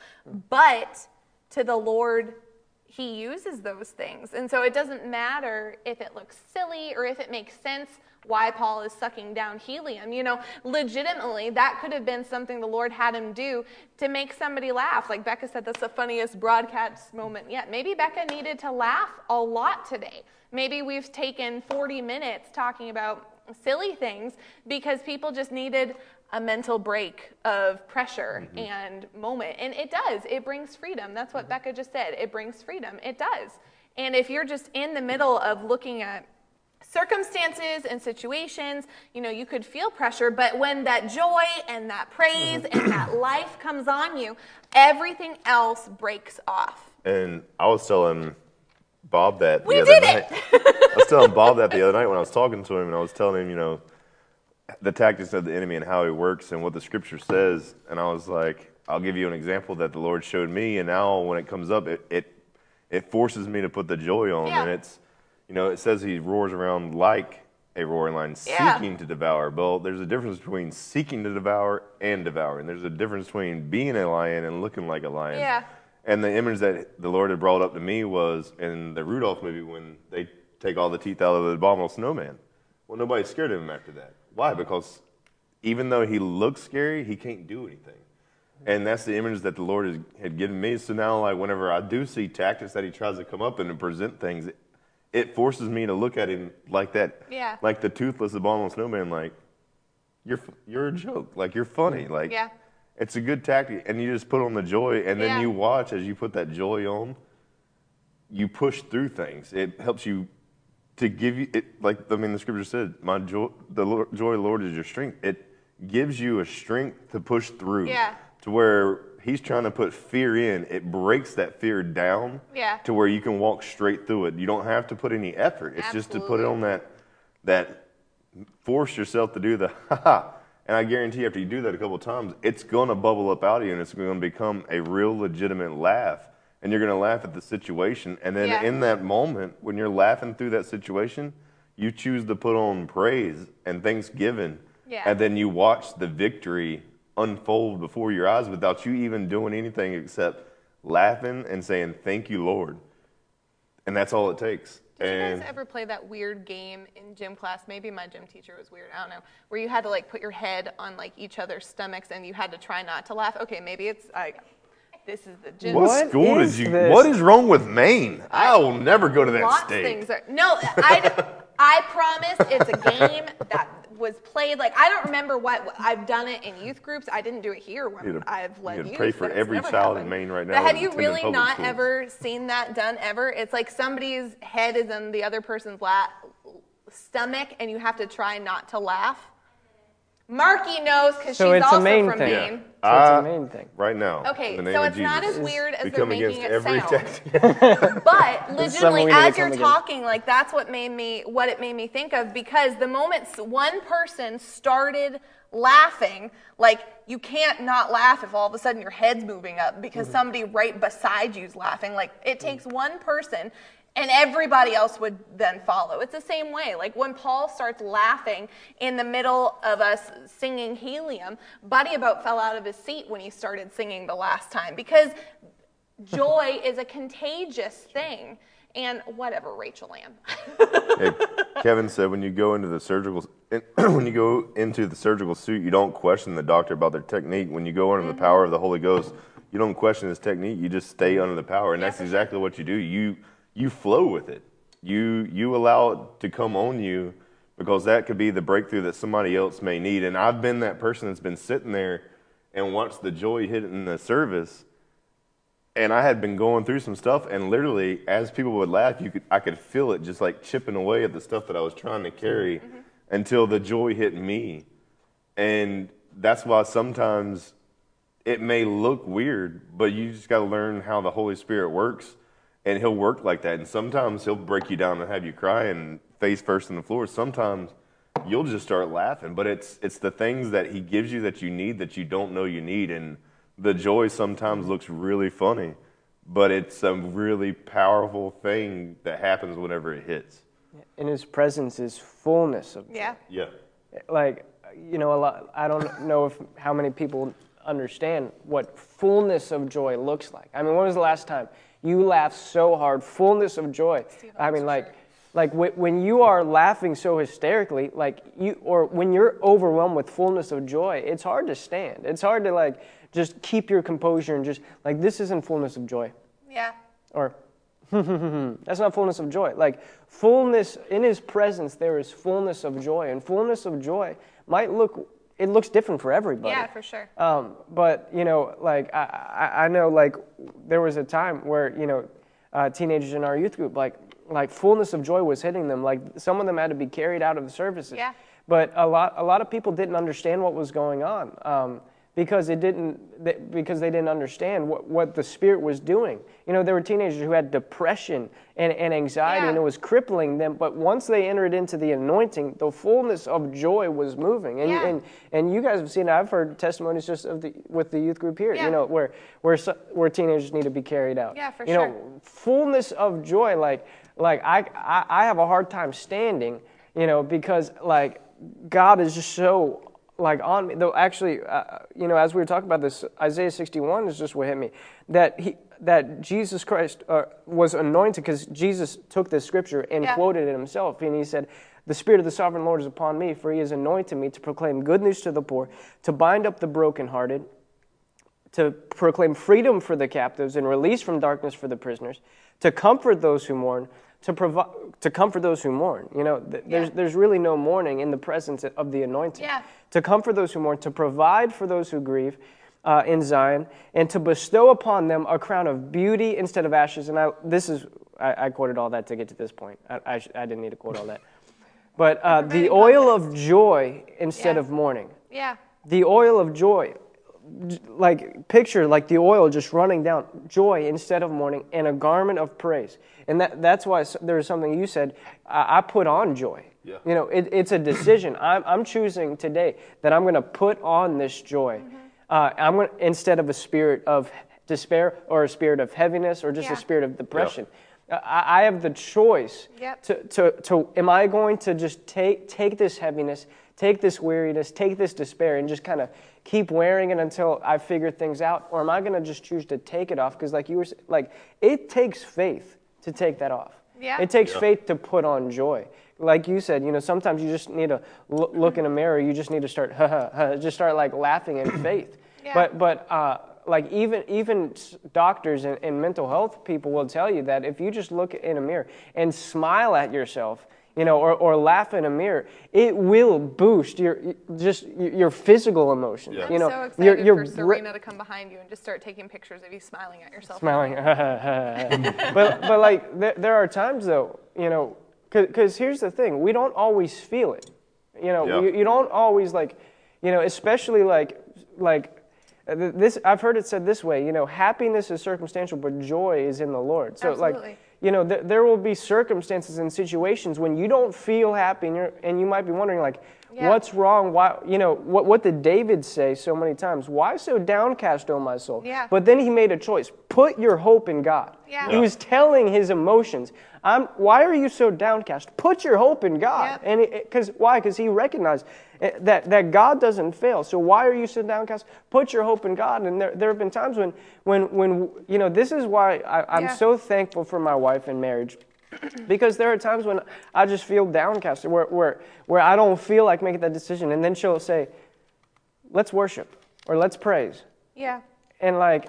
but to the Lord, he uses those things. And so it doesn't matter if it looks silly or if it makes sense why Paul is sucking down helium. You know, legitimately, that could have been something the Lord had him do to make somebody laugh. Like Becca said, that's the funniest broadcast moment yet. Maybe Becca needed to laugh a lot today. Maybe we've taken 40 minutes talking about silly things because people just needed a mental break of pressure mm-hmm. and moment. And it does. It brings freedom. That's what mm-hmm. Becca just said. It brings freedom. It does. And if you're just in the middle of looking at circumstances and situations, you know, you could feel pressure, but when that joy and that praise and mm-hmm. that life comes on you, everything else breaks off. And I was telling Bob that the We other did night. it! I was telling Bob that the other night when I was talking to him, and I was telling him, you know, the tactics of the enemy and how he works and what the scripture says. And I was like, I'll give you an example that the Lord showed me, and now when it comes up, it it, it forces me to put the joy on, Yeah. and it's, you know, it says he roars around like a roaring lion, Yeah. seeking to devour. Well, there's a difference between seeking to devour and devouring. There's a difference between being a lion and looking like a lion. Yeah. And the image that the Lord had brought up to me was in the Rudolph movie when they take all the teeth out of the abominable snowman. Well, nobody's scared of him after that. Why? Because even though he looks scary, he can't do anything. And that's the image that the Lord has, had given me. So now, like, whenever I do see tactics that he tries to come up and present things, it, forces me to look at him like that. Yeah. Like the toothless abominable snowman, like, you're, you're a joke. Like, you're funny. Mm. Like, Yeah. it's a good tactic. And you just put on the joy, and then Yeah. you watch as you put that joy on, you push through things. It helps you to give you it like I mean the scripture said, my joy the Lord, joy of the Lord is your strength. It gives you a strength to push through. Yeah. To where he's trying to put fear in, it breaks that fear down. Yeah. To where you can walk straight through it. You don't have to put any effort. It's just to put it on that that force yourself to do the ha ha. And I guarantee after you do that a couple of times, it's going to bubble up out of you and it's going to become a real legitimate laugh. and you're going to laugh at the situation. And then Yeah. in that moment, when you're laughing through that situation, you choose to put on praise and thanksgiving. Yeah. And then you watch the victory unfold before your eyes without you even doing anything except laughing and saying, Thank you, Lord. And that's all it takes. Did you and guys ever play that weird game in gym class? Maybe my gym teacher was weird. I don't know. Where you had to like put your head on like each other's stomachs and you had to try not to laugh. Okay, maybe it's like this is the gym. what, What school did is you? this? What is wrong with Maine? I will never go to that Lots state. things are no. I I promise it's a game that was played. Like I don't remember what I've done it in youth groups. I didn't do it here when You gotta- I've led you gotta youth. pray for every child in. Maine right But now have you really not schools. ever seen that done ever? It's like somebody's head is in the other person's lap, stomach, and you have to try not to laugh. Marky knows because So she's it's a also from thing. Maine. So it's I- a main thing. Right now. Okay, in the name so of it's not as weird as they're making against it every sound. But something legitimately, we need to as you're come against. talking, like that's what made me, what it made me think of, because the moment one person started laughing, like you can't not laugh if all of a sudden your head's moving up because Mm-hmm. somebody right beside you's laughing. Like it takes one person. And everybody else would then follow. It's the same way. Like when Paul starts laughing in the middle of us singing Helium, Buddy about fell out of his seat when he started singing the last time because joy is a contagious thing. And whatever, Rachel Ann. Hey, Kevin said when you go into the surgical when you go into the surgical suit, you don't question the doctor about their technique. When you go under Mm-hmm. the power of the Holy Ghost, you don't question his technique. You just stay under the power, and Yeah, that's exactly what you do. You you flow with it. You you allow it to come on you because that could be the breakthrough that somebody else may need. And I've been that person that's been sitting there and watched the joy hit in the service. And I had been going through some stuff, and literally, as people would laugh, you could I could feel it just like chipping away at the stuff that I was trying to carry, mm-hmm. Mm-hmm. until the joy hit me, and that's why sometimes it may look weird, but you just got to learn how the Holy Spirit works, and He'll work like that. And sometimes He'll break you down and have you cry and face first on the floor. Sometimes you'll just start laughing, but it's it's the things that He gives you that you need that you don't know you need, and the joy sometimes looks really funny, but it's a really powerful thing that happens whenever it hits. In his presence is fullness of joy. Yeah. Yeah. like you know a lot i don't know if how many people understand what fullness of joy looks like i mean when was the last time you laugh so hard fullness of joy. I mean like like when you are laughing so hysterically like you or when you're overwhelmed with fullness of joy it's hard to stand. It's hard to like just keep your composure and just like this isn't fullness of joy. Yeah. or that's not fullness of joy. Like fullness in his presence there is fullness of joy. And fullness of joy might look it looks different for everybody. Yeah, for sure. Um, but you know, like I, I, I know, like there was a time where you know, uh, teenagers in our youth group, like like fullness of joy was hitting them. Like some of them had to be carried out of the services. Yeah. But a lot a lot of people didn't understand what was going on um, because it didn't they, because they didn't understand what, what the spirit was doing. You know, there were teenagers who had depression and, and anxiety, Yeah. and it was crippling them. But once they entered into the anointing, the fullness of joy was moving. And Yeah. and and you guys have seen. I've heard testimonies just of the with the youth group here. Yeah. You know, where where where teenagers need to be carried out. Yeah, for you sure. know, fullness of joy. Like like I, I I have a hard time standing. You know, because like God is just so like on me. Though actually, uh, you know, as we were talking about this, Isaiah 61 is just what hit me. That he that Jesus Christ uh, was anointed because Jesus took this scripture and Yeah. quoted it himself, and he said. The Spirit of the Sovereign Lord is upon me, for He has anointed me to proclaim good news to the poor, to bind up the brokenhearted, to proclaim freedom for the captives and release from darkness for the prisoners, to comfort those who mourn, to provide to comfort those who mourn. You know, th- there's there's really no mourning in the presence of the anointing. Yeah. To comfort those who mourn, to provide for those who grieve. Uh, in Zion, and to bestow upon them a crown of beauty instead of ashes. And I, this is, I, I quoted all that to get to this point. I, I, sh- I didn't need to quote all that. But uh, the oil of joy instead Yeah. of mourning Yeah. the oil of joy like picture like the oil just running down joy instead of mourning and a garment of praise and that, that's why s- there was something you said i, I put on joy Yeah. you know it, it's a decision I'm, I'm choosing today that i'm going to put on this joy uh, i'm going instead of a spirit of despair or a spirit of heaviness or just Yeah. a spirit of depression. I, I have the choice Yep. to, to, to, am I going to just take, take this heaviness, take this weariness, take this despair, and just kind of keep wearing it until I figure things out? Or am I going to just choose to take it off? Because, like you were, like, it takes faith to take that off. Yeah. It takes Yeah. faith to put on joy. Like you said, you know, sometimes you just need to l- look in a mirror. You just need to start, ha ha ha, just start like laughing in faith. Yeah. But, but uh, like even even doctors and, and mental health people will tell you that if you just look in a mirror and smile at yourself, you know, or, or laugh in a mirror, it will boost your just your your physical emotions. Yeah. I'm You know, so excited your, your for bra- Serena to come behind you and just start taking pictures of you smiling at yourself. smiling. but but like there, there are times though, you know, because here's the thing: we don't always feel it. You know, Yeah. you, you don't always like, you know, especially like like uh, this. I've heard it said this way. You know, happiness is circumstantial, but joy is in the Lord. So Absolutely. like. You know, th- there will be circumstances and situations when you don't feel happy, and, you're, and you might be wondering, like, Yeah. what's wrong? Why? You know, what, what did David say so many times? Why so downcast, O my soul? Yeah. But then he made a choice. Put your hope in God. Yeah. He was telling his emotions, I'm, why are you so downcast? Put your hope in God. Yep. And because why? Because he recognized eh, that, that God doesn't fail. So why are you so downcast? Put your hope in God. And there, there have been times when, when, when, you know, this is why I, I'm Yeah. so thankful for my wife and marriage. Because there are times when I just feel downcast, where, where, where I don't feel like making that decision. And then she'll say, let's worship or let's praise. Yeah. And like,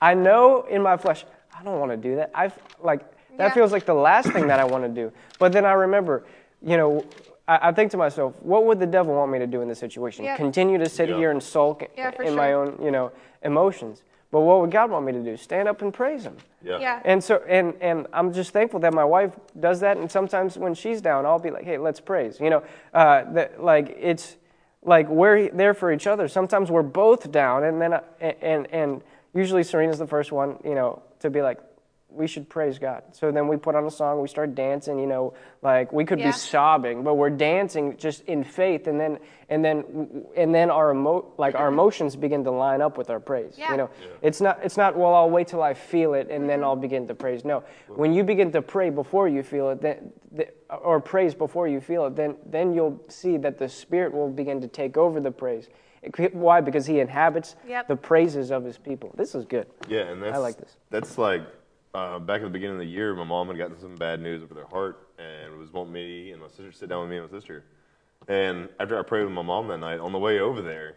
I know in my flesh, I don't want to do that. I've like that Yeah. feels like the last thing that I want to do. But then I remember, you know, I, I think to myself, what would the devil want me to do in this situation? Yeah. Continue to sit Yeah. here and sulk Yeah, for in my own, you know, emotions. But what would God want me to do? Stand up and praise Him. Yeah. Yeah. And so, and and I'm just thankful that my wife does that. And sometimes when she's down, I'll be like, "Hey, let's praise." You know, uh, that like it's like we're there for each other. Sometimes we're both down, and then I, and and usually Serena's the first one, you know, to be like, "We should praise God." So then we put on a song, we start dancing. You know, like we could Yeah. be sobbing, but we're dancing just in faith, and then and then and then our emo- like our emotions begin to line up with our praise. Yeah. You know, it's not it's not well I'll wait till I feel it and then mm-hmm. I'll begin to praise. No. When you begin to pray before you feel it then the, or praise before you feel it then then you'll see that the spirit will begin to take over the praise. Why? Because he inhabits Yep. the praises of his people. This is good. Yeah, and that's like this. That's like uh, back at the beginning of the year, my mom had gotten some bad news with her heart, and was wanting me and my sister to sit down with me and my sister. And after I prayed with my mom that night, on the way over there,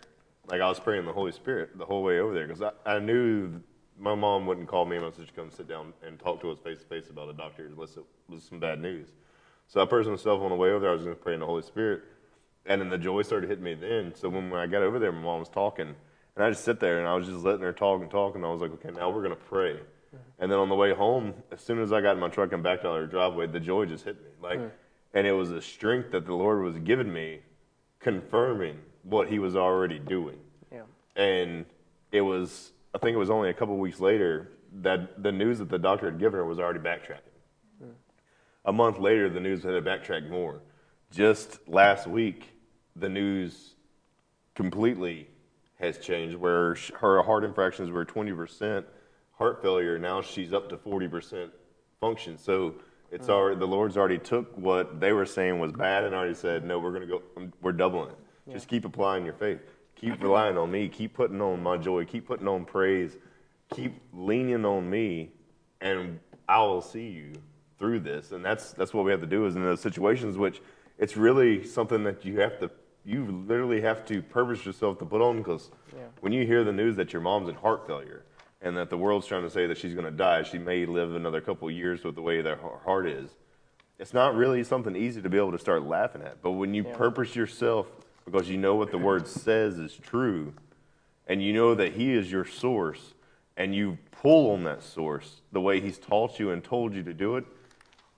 like I was praying the Holy Spirit the whole way over there because I, I knew my mom wouldn't call me and my sister to come sit down and talk to us face to face about a doctor unless it was some bad news. So I personally myself on the way over there, I was going to pray in the Holy Spirit. And then the joy started hitting me then. So when, when I got over there, my mom was talking. And I just sit there and I was just letting her talk and talk. And I was like, okay, now we're going to pray. And then on the way home, as soon as I got in my truck and backed out of her driveway, the joy just hit me. Like, mm. and it was a strength that the Lord was giving me, confirming what He was already doing. Yeah. And it was, I think it was only a couple weeks later that the news that the doctor had given her was already backtracking. Mm. A month later, the news had backtracked more. Just last week, the news completely has changed where her heart infractions were 20% heart failure. Now she's up to 40% function. So it's already, the Lord's already took what they were saying was bad and already said, no, we're going to go, um, we're doubling it. Just keep applying your faith. Keep relying on me. Keep putting on my joy. Keep putting on praise. Keep leaning on me and I will see you through this. And that's, that's what we have to do is in those situations, which it's really something that you have to, you literally have to purpose yourself to put on because when you hear the news that your mom's in heart failure and that the world's trying to say that she's going to die, she may live another couple of years with the way that her heart is. It's not really something easy to be able to start laughing at. But when you purpose yourself because you know what the word says is true and you know that he is your source and you pull on that source the way he's taught you and told you to do it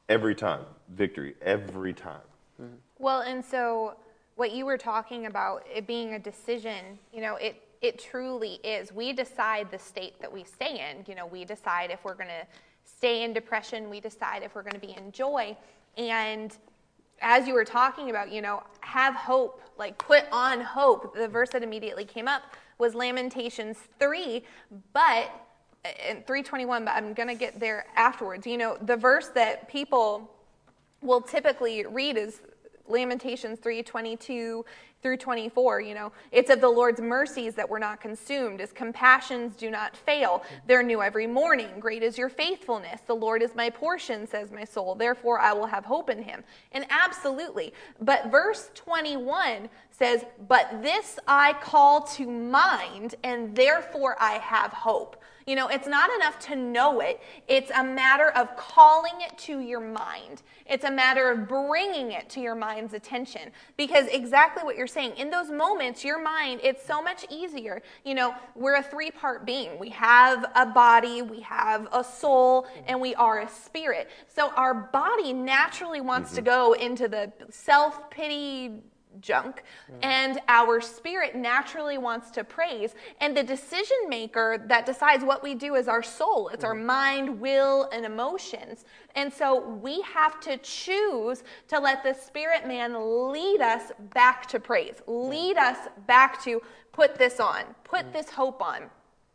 every time victory every time mm-hmm. Well, and so what you were talking about it being a decision, you know, it it truly is. We decide the state that we stay in. You know, we decide if we're going to stay in depression, we decide if we're going to be in joy. And as you were talking about, you know, have hope, like put on hope. The verse that immediately came up was Lamentations 3, but in 321, but I'm going to get there afterwards. You know, the verse that people will typically read is Lamentations 3:22 through 24, you know, it's of the Lord's mercies that we're not consumed. His compassions do not fail. They're new every morning. Great is your faithfulness. The Lord is my portion, says my soul. Therefore I will have hope in him. And absolutely. But verse 21 says, "But this I call to mind, and therefore I have hope." You know, it's not enough to know it, it's a matter of calling it to your mind. It's a matter of bringing it to your mind's attention. Because exactly what you're saying, in those moments, your mind, it's so much easier. You know, we're a three part being we have a body, we have a soul, and we are a spirit. So our body naturally wants mm-hmm. to go into the self pity junk. And our spirit naturally wants to praise. And the decision maker that decides what we do is our soul. It's our mind will and emotions. And so we have to choose to let the spirit man lead us back to praise lead us back to put this on put this hope on.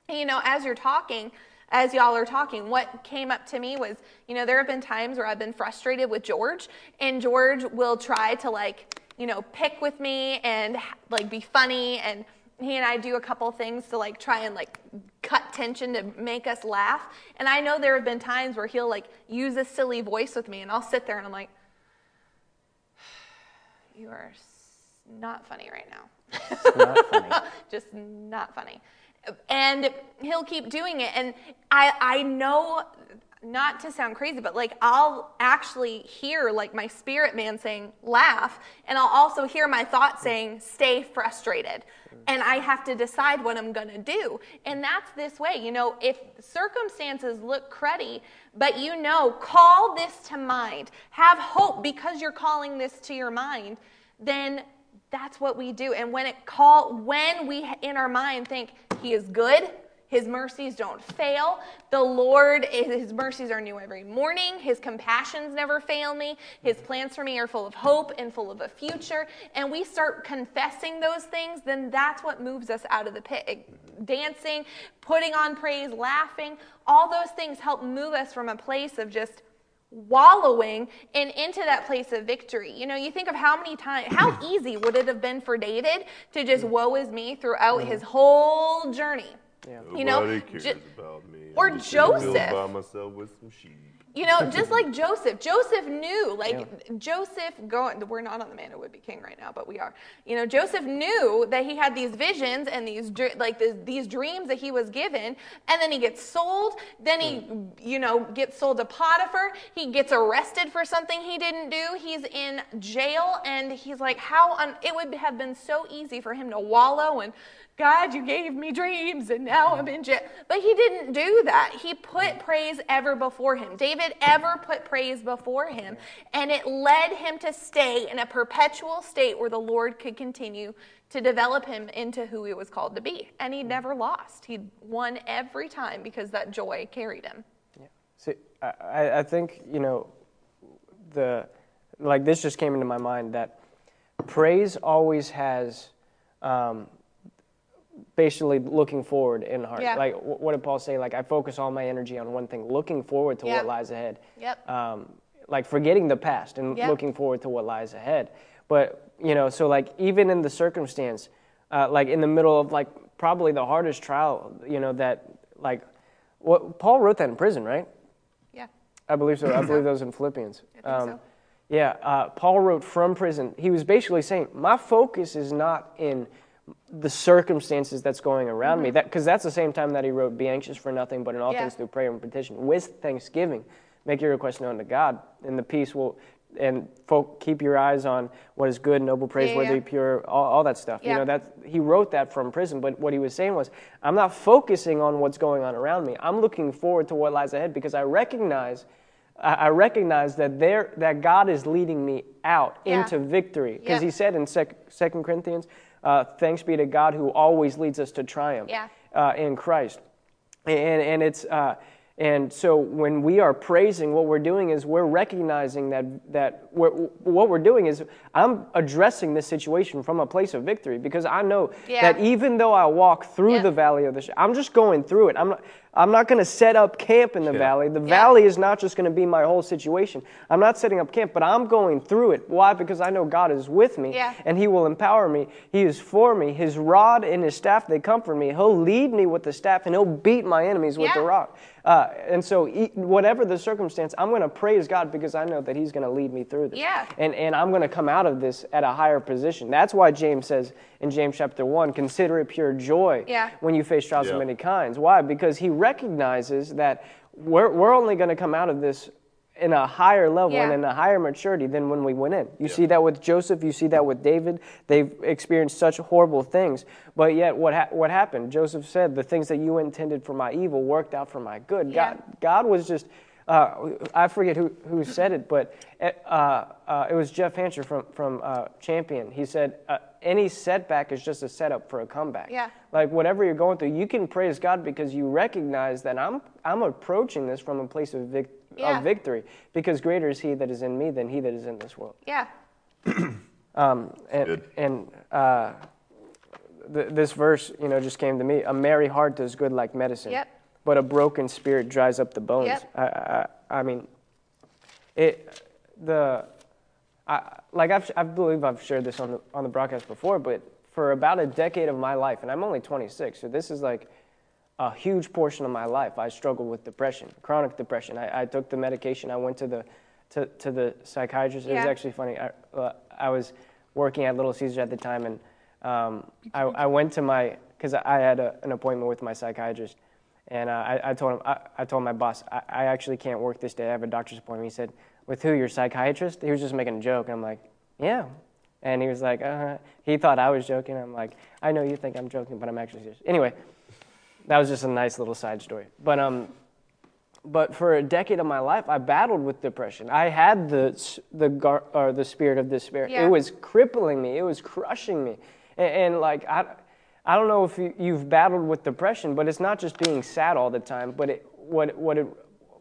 And, you know as you're talking as y'all are talking, what came up to me was, you know, there have been times where I've been frustrated with George, and George will try to like you know, pick with me and like be funny and he and I do a couple things to like try and like cut tension to make us laugh. And I know there have been times where he'll like use a silly voice with me and I'll sit there and I'm like, you are not funny right now. Not funny. Just not funny. And he'll keep doing it. And I, I know not to sound crazy, but like I'll actually hear like my spirit man saying, laugh, and I'll also hear my thought saying, stay frustrated. And I have to decide what I'm gonna do. And that's this way. You know, if circumstances look cruddy, but you know, call this to mind, have hope because you're calling this to your mind, then that's what we do. And when it call when we in our mind think he is good, his mercies don't fail. The Lord, eh, His mercies are new every morning. His compassions never fail me. His plans for me are full of hope and full of a future. And we start confessing those things, then that's what moves us out of the pit. Dancing, putting on praise, laughing, all those things help move us from a place of just wallowing and into that place of victory. You know, you think of how many times, how easy would it have been for David to just mm. woe is me throughout mm. his whole journey? Yeah. You know, cares about me. Or Joseph. By myself with some sheep. You know, just like Joseph. Joseph knew, like yeah. Joseph going. We're not on the man who would be king right now, but we are. You know, Joseph knew that he had these visions and these like this, these dreams that he was given, and then he gets sold. Then he, mm. you know, gets sold to Potiphar. He gets arrested for something he didn't do. He's in jail, and he's like, how? Un- it would have been so easy for him to wallow and God, you gave me dreams and now I'm in jail. But he didn't do that. He put praise ever before him. David ever put praise before him. And it led him to stay in a perpetual state where the Lord could continue to develop him into who he was called to be. And he never lost. He won every time because that joy carried him. Yeah. See, I, I think, you know, the, like this just came into my mind that praise always has. Um, basically looking forward in heart. Yeah. Like what did Paul say? Like I focus all my energy on one thing, looking forward to what lies ahead. Yep. Um, like forgetting the past and yep. looking forward to what lies ahead. But you know, so like even in the circumstance, uh, like in the middle of like probably the hardest trial, you know that like what Paul wrote that in prison, right? Yeah. I believe so. I believe those in Philippians. I think um, so. Yeah, uh, Paul wrote from prison. He was basically saying, my focus is not in the circumstances that's going around mm-hmm. me. That because that's the same time that he wrote, "Be anxious for nothing, but in all yeah. things through prayer and petition with thanksgiving, make your request known to God, and the peace will." And folk, keep your eyes on what is good, noble, praiseworthy, yeah, yeah. pure, all, all, that stuff. You know that he wrote that from prison. But what he was saying was, I'm not focusing on what's going on around me. I'm looking forward to what lies ahead because I recognize I recognize that there that God is leading me out yeah. into victory. Because. He said in Second Corinthians, uh, thanks be to God who always leads us to triumph yeah. uh, in Christ. And, and it's uh, and so when we are praising, what we're doing is we're recognizing that that we're, what we're doing is I'm addressing this situation from a place of victory because I know yeah. that even though I walk through yeah. the valley of the, I'm just going through it. I'm not, I'm not going to set up camp in the Yeah. valley. The Yeah. valley is not just going to be my whole situation. I'm not setting up camp, but I'm going through it. Why? Because I know God is with me Yeah. and He will empower me. He is for me. His rod and His staff, they comfort me. He'll lead me with the staff and He'll beat my enemies with the rock. Uh, and so, e- whatever the circumstance, I'm going to praise God because I know that He's going to lead me through this. Yeah. And, and I'm going to come out of this at a higher position. That's why James says in James chapter 1 consider it pure joy Yeah. when you face trials of many kinds. Why? Because he recognizes that we're, we're only going to come out of this in a higher level and in a higher maturity than when we went in. You Yeah. see that with Joseph, you see that with David. They've experienced such horrible things. But yet, what, ha- what happened? Joseph said, The things that you intended for my evil worked out for my good. Yeah. God, God was just. Uh, I forget who, who said it, but uh, uh, it was Jeff Hancher from, from uh, Champion. He said, uh, Any setback is just a setup for a comeback. Yeah. Like whatever you're going through, you can praise God because you recognize that I'm, I'm approaching this from a place of, vic- Yeah. of victory because greater is He that is in me than He that is in this world. Yeah. Um, and Good. and uh, th- this verse, you know, just came to me. A merry heart does good like medicine. Yep. But a broken spirit dries up the bones. Yep. I, I, I mean, it the I, like I've, I believe I've shared this on the on the broadcast before, but for about a decade of my life, and I'm only 26, so this is like a huge portion of my life. I struggled with depression, chronic depression. I, I took the medication. I went to the to, to the psychiatrist. It was actually funny. I, uh, I was working at Little Caesars at the time, and um, I, I went to my because I had a, an appointment with my psychiatrist, and uh, I, I told him I, I told my boss I, I actually can't work this day. I have a doctor's appointment. He said, "With who? Your psychiatrist?" He was just making a joke, and I'm like, "Yeah." And he was like, uh-huh. he thought I was joking. I'm like, I know you think I'm joking, but I'm actually serious. Anyway, that was just a nice little side story. But um, but for a decade of my life, I battled with depression. I had the the gar, or the spirit of despair. Yeah. It was crippling me. It was crushing me. And, and like I, I don't know if you, you've battled with depression, but it's not just being sad all the time. But it, what what it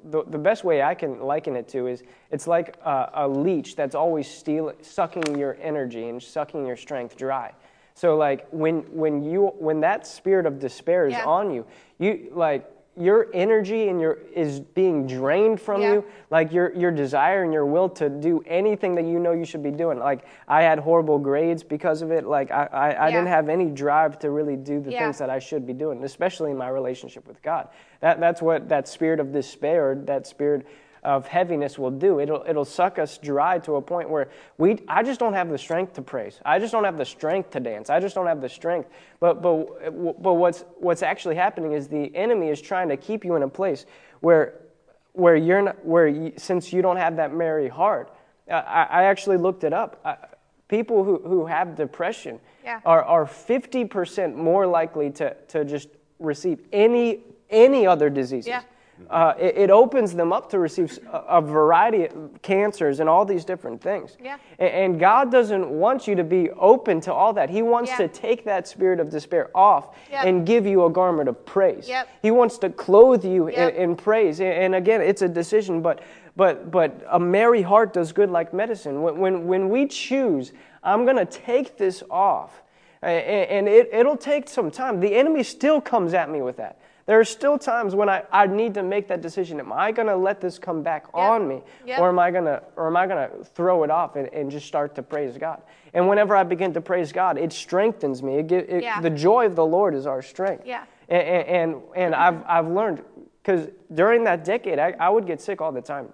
the, the best way I can liken it to is it's like a, a leech that's always stealing, sucking your energy and sucking your strength dry. So like when when you when that spirit of despair is Yeah. on you, you like your energy and your is being drained from Yeah. you like your your desire and your will to do anything that you know you should be doing like i had horrible grades because of it like i i, I Yeah. didn't have any drive to really do the Yeah. things that i should be doing especially in my relationship with god that that's what that spirit of despair that spirit of heaviness will do it'll it'll suck us dry to a point where we i just don't have the strength to praise i just don't have the strength to dance i just don't have the strength but but but what's what's actually happening is the enemy is trying to keep you in a place where where you're not, where you, since you don't have that merry heart, I, I actually looked it up. I, people who, who have depression Yeah. are, are 50% more likely to, to just receive any, any other diseases. Yeah. Uh, it, it opens them up to receive a, a variety of cancers and all these different things. Yeah. A- And, God doesn't want you to be open to all that. He wants Yeah. to take that spirit of despair off Yep. and give you a garment of praise. Yep. He wants to clothe you Yep. in, in praise. And- And again, it's a decision, but but but a merry heart does good like medicine. When when, when we choose, I'm going to take this off, a- a- and it, it'll take some time. The enemy still comes at me with that. There are still times when I, I need to make that decision. Am I going to let this come back on me, Yep. or am I going to or am I going to throw it off and, and just start to praise God? And whenever I begin to praise God, it strengthens me. It, it, Yeah. The joy of the Lord is our strength. Yeah. And, and, and, and I've, I've learned, because during that decade, I, I would get sick all the time.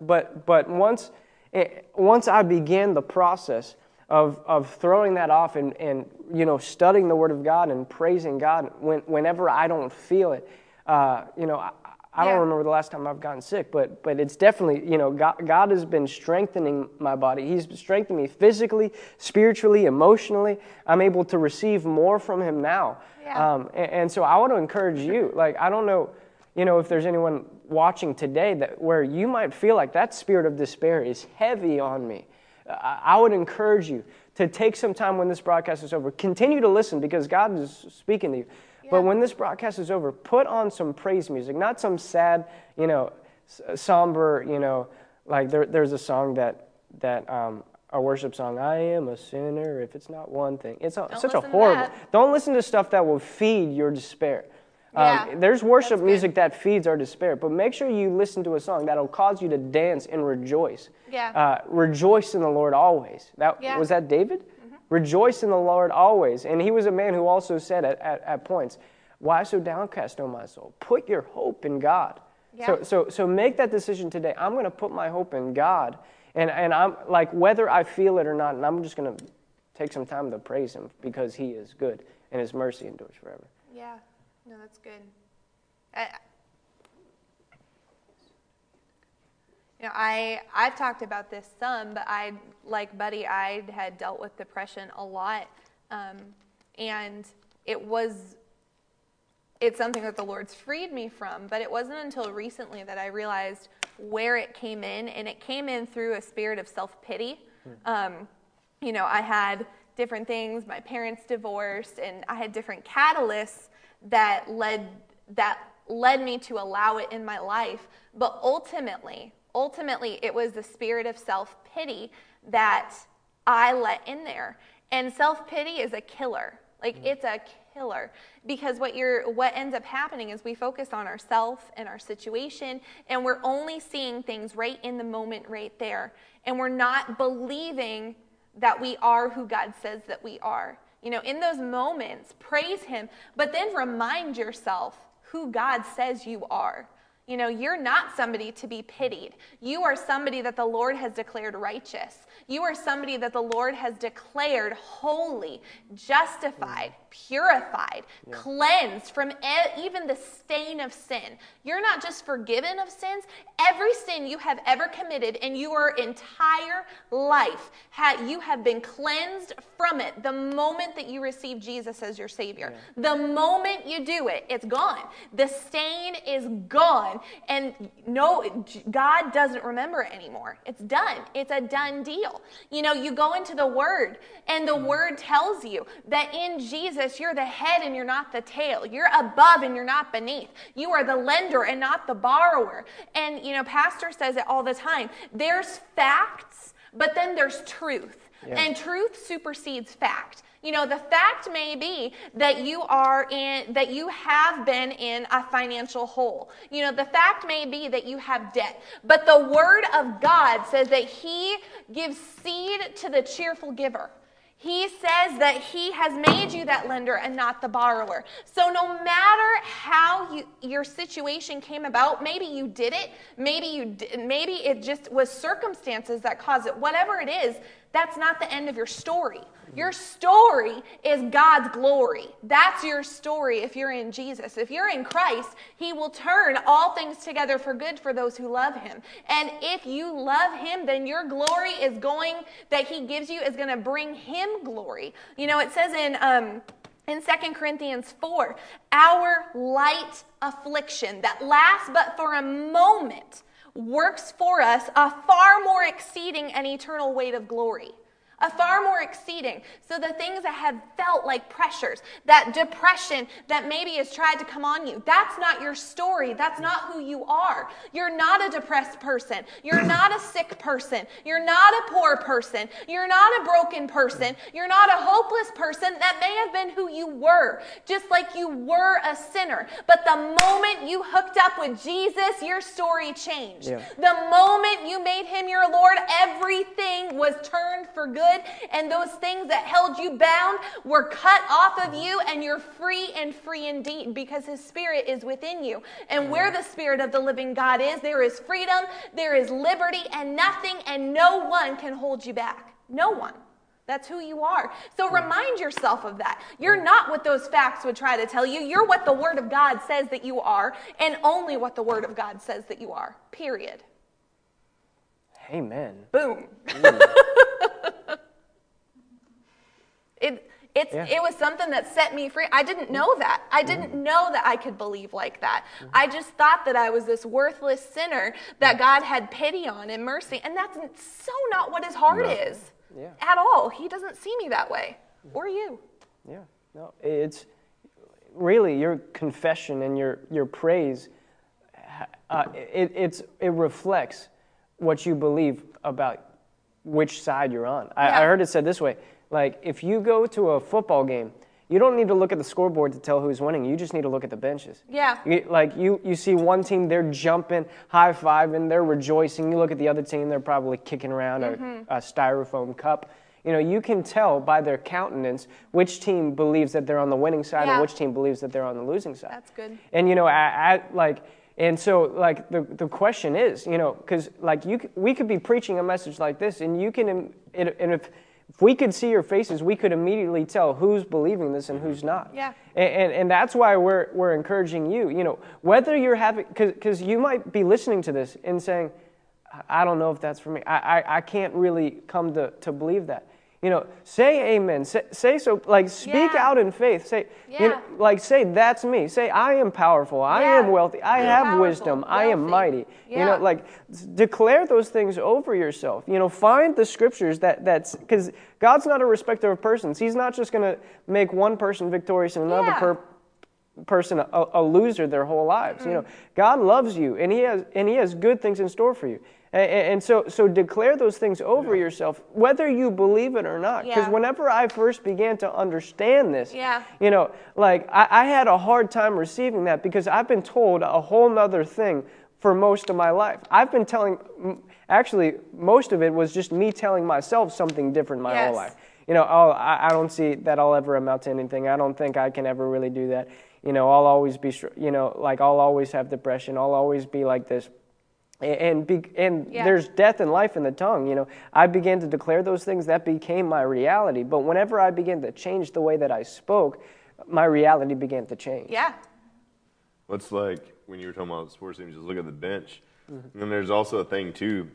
But, but once, eh, once I began the process of, of throwing that off and, and, you know, studying the Word of God and praising God when, whenever I don't feel it, uh, you know, I, I don't remember the last time I've gotten sick, but, but it's definitely, you know, God, God has been strengthening my body. He's strengthening me physically, spiritually, emotionally. I'm able to receive more from Him now. Yeah. Um, and, and so I want to encourage you. Like, I don't know, you know, if there's anyone watching today that where you might feel like that spirit of despair is heavy on me. I, would encourage you to take some time when this broadcast is over. Continue to listen because God is speaking to you. But when this broadcast is over, put on some praise music, not some sad, you know, s- somber, you know, like there, there's a song that that um, a worship song. I am a sinner if it's not one thing. It's a, such a horrible. Don't listen to stuff that will feed your despair. Yeah, Um, there's worship music that feeds our despair, but make sure you listen to a song that'll cause you to dance and rejoice. Yeah. Uh, rejoice in the Lord always. That Yeah. Mm-hmm. was that David. Rejoice in the Lord always. And he was a man who also said at, at, at points, "Why so downcast, O my soul? Put your hope in God." Yeah. So, so, so make that decision today. I'm going to put my hope in God, and and I'm like whether I feel it or not, and I'm just going to take some time to praise Him because He is good and His mercy endures forever. Yeah, no, that's good. I, you know, I I've talked about this some, but I like Buddy. I had dealt with depression a lot, um, and it was it's something that the Lord's freed me from. But it wasn't until recently that I realized where it came in, and it came in through a spirit of self pity. Um, you know, I had different things. My parents divorced, and I had different catalysts that led that led me to allow it in my life. But ultimately, ultimately, it was the spirit of self pity that I let in there. And self pity is a killer. Like mm. it's a killer because what you're what ends up happening is we focus on ourself and our situation and we're only seeing things right in the moment right there and we're not believing that we are who God says that we are. You know, in those moments, praise him, but then remind yourself who God says you are. You know, you're not somebody to be pitied. You are somebody that the Lord has declared righteous. You are somebody that the Lord has declared holy, justified, mm. purified, cleansed from e- even the stain of sin. You're not just forgiven of sins, every sin you have ever committed in your entire life, ha- you have been cleansed from it the moment that you receive Jesus as your Savior. The moment you do it, it's gone. The stain is gone. And no, God doesn't remember it anymore. It's done. It's a done deal. You know, you go into the Word, and the mm. Word tells you that in Jesus, you're the head and you're not the tail. You're above and you're not beneath. You are the lender and not the borrower. And, you know, Pastor says it all the time there's facts, but then there's truth. And truth supersedes fact. You know, the fact may be that you are in, that you have been in a financial hole. You know, the fact may be that you have debt. But the Word of God says that He gives seed to the cheerful giver. He says that he has made you that lender and not the borrower. So no matter how you, your situation came about, maybe you did it, maybe you di- maybe it just was circumstances that caused it. Whatever it is, that's not the end of your story. Your story is God's glory. That's your story if you're in Jesus. If you're in Christ, He will turn all things together for good for those who love Him. And if you love Him, then your glory is going, that He gives you, is going to bring Him glory. You know, it says in, um, in 2 Corinthians 4, our light affliction that lasts but for a moment works for us a far more exceeding and eternal weight of glory a far more exceeding. So the things that have felt like pressures, that depression that maybe has tried to come on you, that's not your story. That's not who you are. You're not a depressed person. You're not a sick person. You're not a poor person. You're not a broken person. You're not a hopeless person. That may have been who you were, just like you were a sinner. But the moment you hooked up with Jesus, your story changed. Yeah. The moment you made him your Lord, everything was turned for good, and those things that held you bound were cut off of you, and you're free and free indeed because his spirit is within you. And where the spirit of the living God is, there is freedom, there is liberty, and nothing and no one can hold you back. No one. That's who you are. So remind yourself of that. You're not what those facts would try to tell you. You're what the Word of God says that you are, and only what the Word of God says that you are. Period. Amen. Boom. it it's Yeah. it was something that set me free. I didn't know that. I mm-hmm. didn't know that I could believe like that. Mm-hmm. I just thought that I was this worthless sinner that mm. God had pity on and mercy, and that's so not what His heart No. is Yeah. at all. He doesn't see me that way, mm-hmm. or you. Yeah, no, it's really your confession and your, your praise, uh, it, it's, it reflects what you believe about which side you're on. I, I heard it said this way like, if you go to a football game, you don't need to look at the scoreboard to tell who's winning. You just need to look at the benches. Yeah. You, like you, you see one team, they're jumping, high fiving, they're rejoicing. You look at the other team, they're probably kicking around a, mm-hmm. a styrofoam cup. You know, you can tell by their countenance which team believes that they're on the winning side Yeah. and which team believes that they're on the losing side. That's good. And you know, I, I like, and so like the the question is, you know, because like you, we could be preaching a message like this, and you can, and if if we could see your faces, we could immediately tell who's believing this and who's not. Yeah. And, and, and that's why we're, we're encouraging you, you know, whether you're having, because you might be listening to this and saying, I- I don't know if that's for me. I, I, I can't really come to, to believe that. You know, say amen. Say, say so, like speak Yeah. out in faith. Say, you know, like say, that's me. Say, I am powerful. I Yeah. am wealthy. I have Powerful, wisdom. I am wealthy. mighty. You know, like declare those things over yourself. You know, find the scriptures that that's because God's not a respecter of persons. He's not just going to make one person victorious and another Yeah. per, person a, a loser their whole lives. You know, Mm-hmm. God loves you, and He has and He has good things in store for you. And, and so, so declare those things over yourself, whether you believe it or not. Because Yeah. whenever I first began to understand this, Yeah. you know, like I, I had a hard time receiving that because I've been told a whole nother thing for most of my life. I've been telling, actually, most of it was just me telling myself something different my whole life. You know, oh, I, I don't see that I'll ever amount to anything. I don't think I can ever really do that. You know, I'll always be, you know, like I'll always have depression. I'll always be like this. A- And be, and Yeah. there's death and life in the tongue. You know, I began to declare those things. That became my reality. But whenever I began to change the way that I spoke, my reality began to change. Yeah. It's like when you were talking about sports teams, just look at the bench. Mm-hmm. And then there's also a thing too,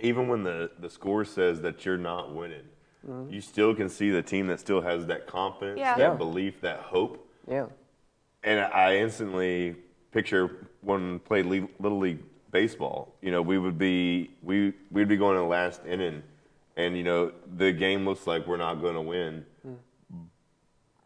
even when the, the score says that you're not winning, mm-hmm. you still can see the team that still has that confidence, Yeah. that Yeah. belief, that hope. Yeah. And I instantly picture when we played little league baseball. You know, we would be we we'd be going to the last inning, and you know the game looks like we're not going to win,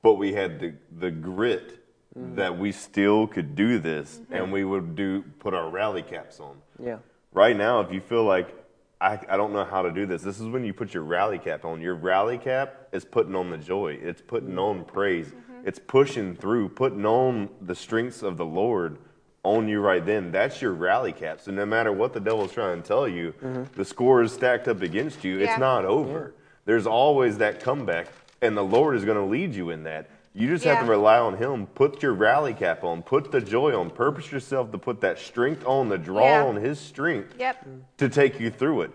but we had the the grit mm-hmm. that we still could do this, mm-hmm. and we would do put our rally caps on. Yeah. Right now, if you feel like I, I don't know how to do this, this is when you put your rally cap on. Your rally cap is putting on the joy, it's putting mm-hmm. on praise, it's pushing through, putting on the strengths of the Lord on you right then. That's your rally cap. So no matter what the devil's trying to tell you, mm-hmm. the score is stacked up against you. Yeah. It's not over. There's always that comeback, and the Lord is going to lead you in that. You just have to rely on Him. Put your rally cap on. Put the joy on. Purpose yourself to put that strength on, the draw Yeah. on His strength Yep. to take you through it.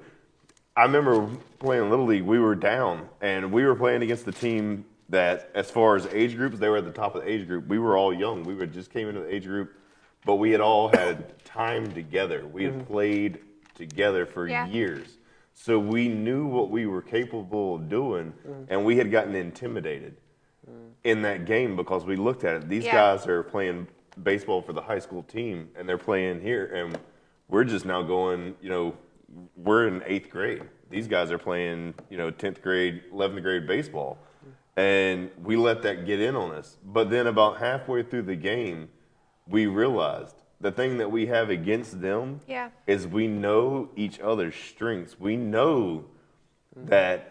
I remember playing Little League, we were down, and we were playing against the team that, as far as age groups, they were at the top of the age group. We were all young. We were just came into the age group, but we had all had time together. We had mm-hmm. played together for Yeah. years. So we knew what we were capable of doing, mm. and we had gotten intimidated mm. in that game because we looked at it. These Yeah. guys are playing baseball for the high school team, and they're playing here, and we're just now going. You know, we're in eighth grade. These guys are playing, you know, tenth grade, eleventh grade baseball, mm. and we let that get in on us. But then about halfway through the game, we realized the thing that we have against them Yeah. is we know each other's strengths. We know that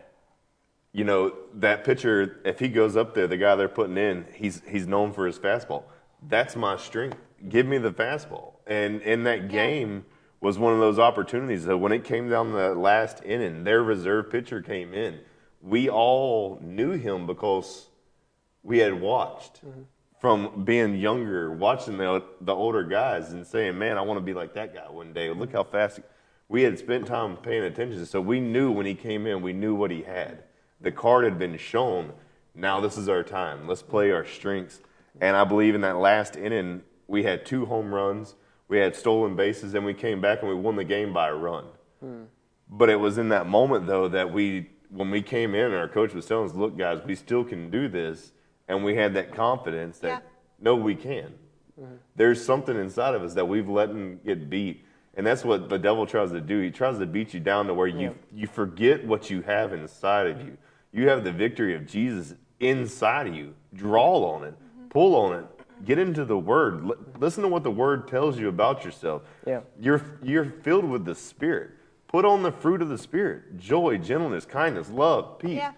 you know, that pitcher, if he goes up there, the guy they're putting in, he's he's known for his fastball. That's my strength. Give me the fastball. And in that game was one of those opportunities that when it came down the last inning, their reserve pitcher came in. We all knew him because we had watched mm-hmm. From being younger, watching the the older guys and saying, "Man, I want to be like that guy one day." Look how fast we had spent time paying attention. So we knew when he came in, we knew what he had. The card had been shown. Now this is our time. Let's play our strengths. And I believe in that last inning, we had two home runs, we had stolen bases, and we came back and we won the game by a run. Hmm. But it was in that moment though that we, when we came in, our coach was telling us, "Look, guys, we still can do this," and we had that confidence that Yeah. no, we can. Mm-hmm. There's something inside of us that we've let him get beat, and that's what the devil tries to do. He tries to beat you down to where you you forget what you have inside of you. You have the victory of Jesus inside of you. Draw on it, mm-hmm. pull on it, get into the Word. L- listen to what the Word tells you about yourself. Yeah. You're you're filled with the Spirit. Put on the fruit of the Spirit: joy, gentleness, kindness, love, peace. Yeah.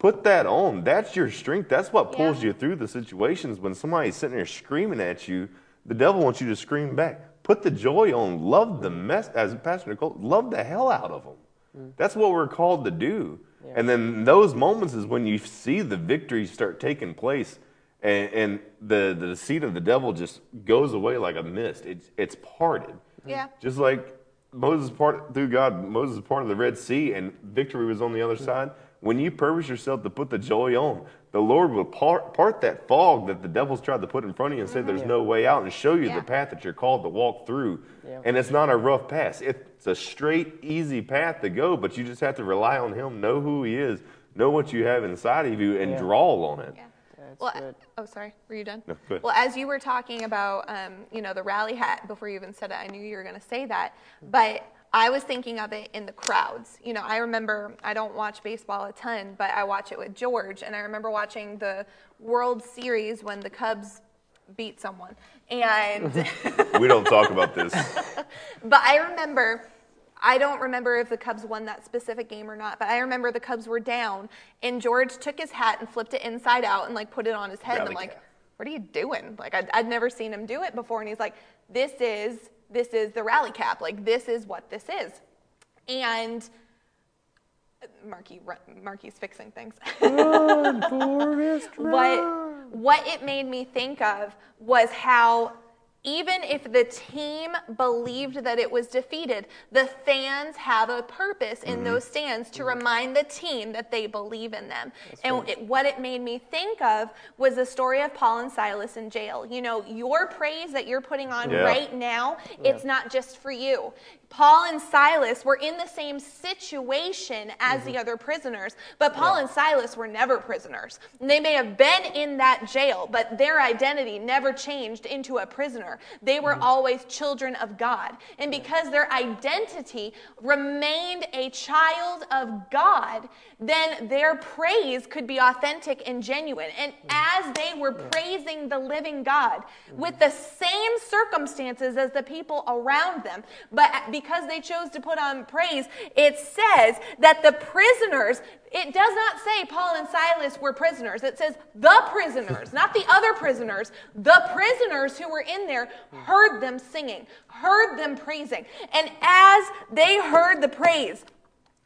Put that on. That's your strength. That's what pulls Yeah. you through the situations. When somebody's sitting there screaming at you, the devil wants you to scream back. Put the joy on. Love the mess, as Pastor Nicole, love the hell out of them. Mm. That's what we're called to do. And then those moments is when you see the victories start taking place, and, and the the deceit of the devil just goes away like a mist. It's it's parted. Yeah. Just like Moses part through God, Moses is part of the Red Sea, and victory was on the other side. When you purpose yourself to put the joy on, the Lord will part, part that fog that the devil's tried to put in front of you and say there's no way out, and show you Yeah. the path that you're called to walk through. Yeah. And it's not a rough path; it's a straight, easy path to go. But you just have to rely on Him, know who He is, know what you have inside of you, and Yeah. draw on it. Yeah. Well, good. oh, sorry. Were you done? No, go. Well, as you were talking about, um, you know, the rally hat before you even said it, I knew you were going to say that. But I was thinking of it in the crowds. You know, I remember I don't watch baseball a ton, but I watch it with George, and I remember watching the World Series when the Cubs beat someone, and. we don't talk about this. But I remember, I don't remember if the Cubs won that specific game or not, but I remember the Cubs were down, and George took his hat and flipped it inside out and like put it on his head. And I'm like, what are you doing? Like I'd, I'd never seen him do it before, and he's like, this is this is the rally cap. Like this is what this is, and. Marky, Marky's fixing things. what what it made me think of was how even if the team believed that it was defeated, the fans have a purpose in mm-hmm. those stands to remind the team that they believe in them. and it, what it made me think of was the story of Paul and Silas in jail. You know, your praise that you're putting on Yeah. right now, it's not just for you. Paul and Silas were in the same situation as the mm-hmm. other prisoners, but Paul and Silas were never prisoners. They may have been in that jail, but their identity never changed into a prisoner. They were mm-hmm. always children of God. And because their identity remained a child of God, then their praise could be authentic and genuine. And mm-hmm. as they were praising the living God with the same circumstances as the people around them, but because they chose to put on praise, it says that the prisoners, it does not say Paul and Silas were prisoners. It says the prisoners, not the other prisoners. The prisoners who were in there heard them singing, heard them praising. And as they heard the praise,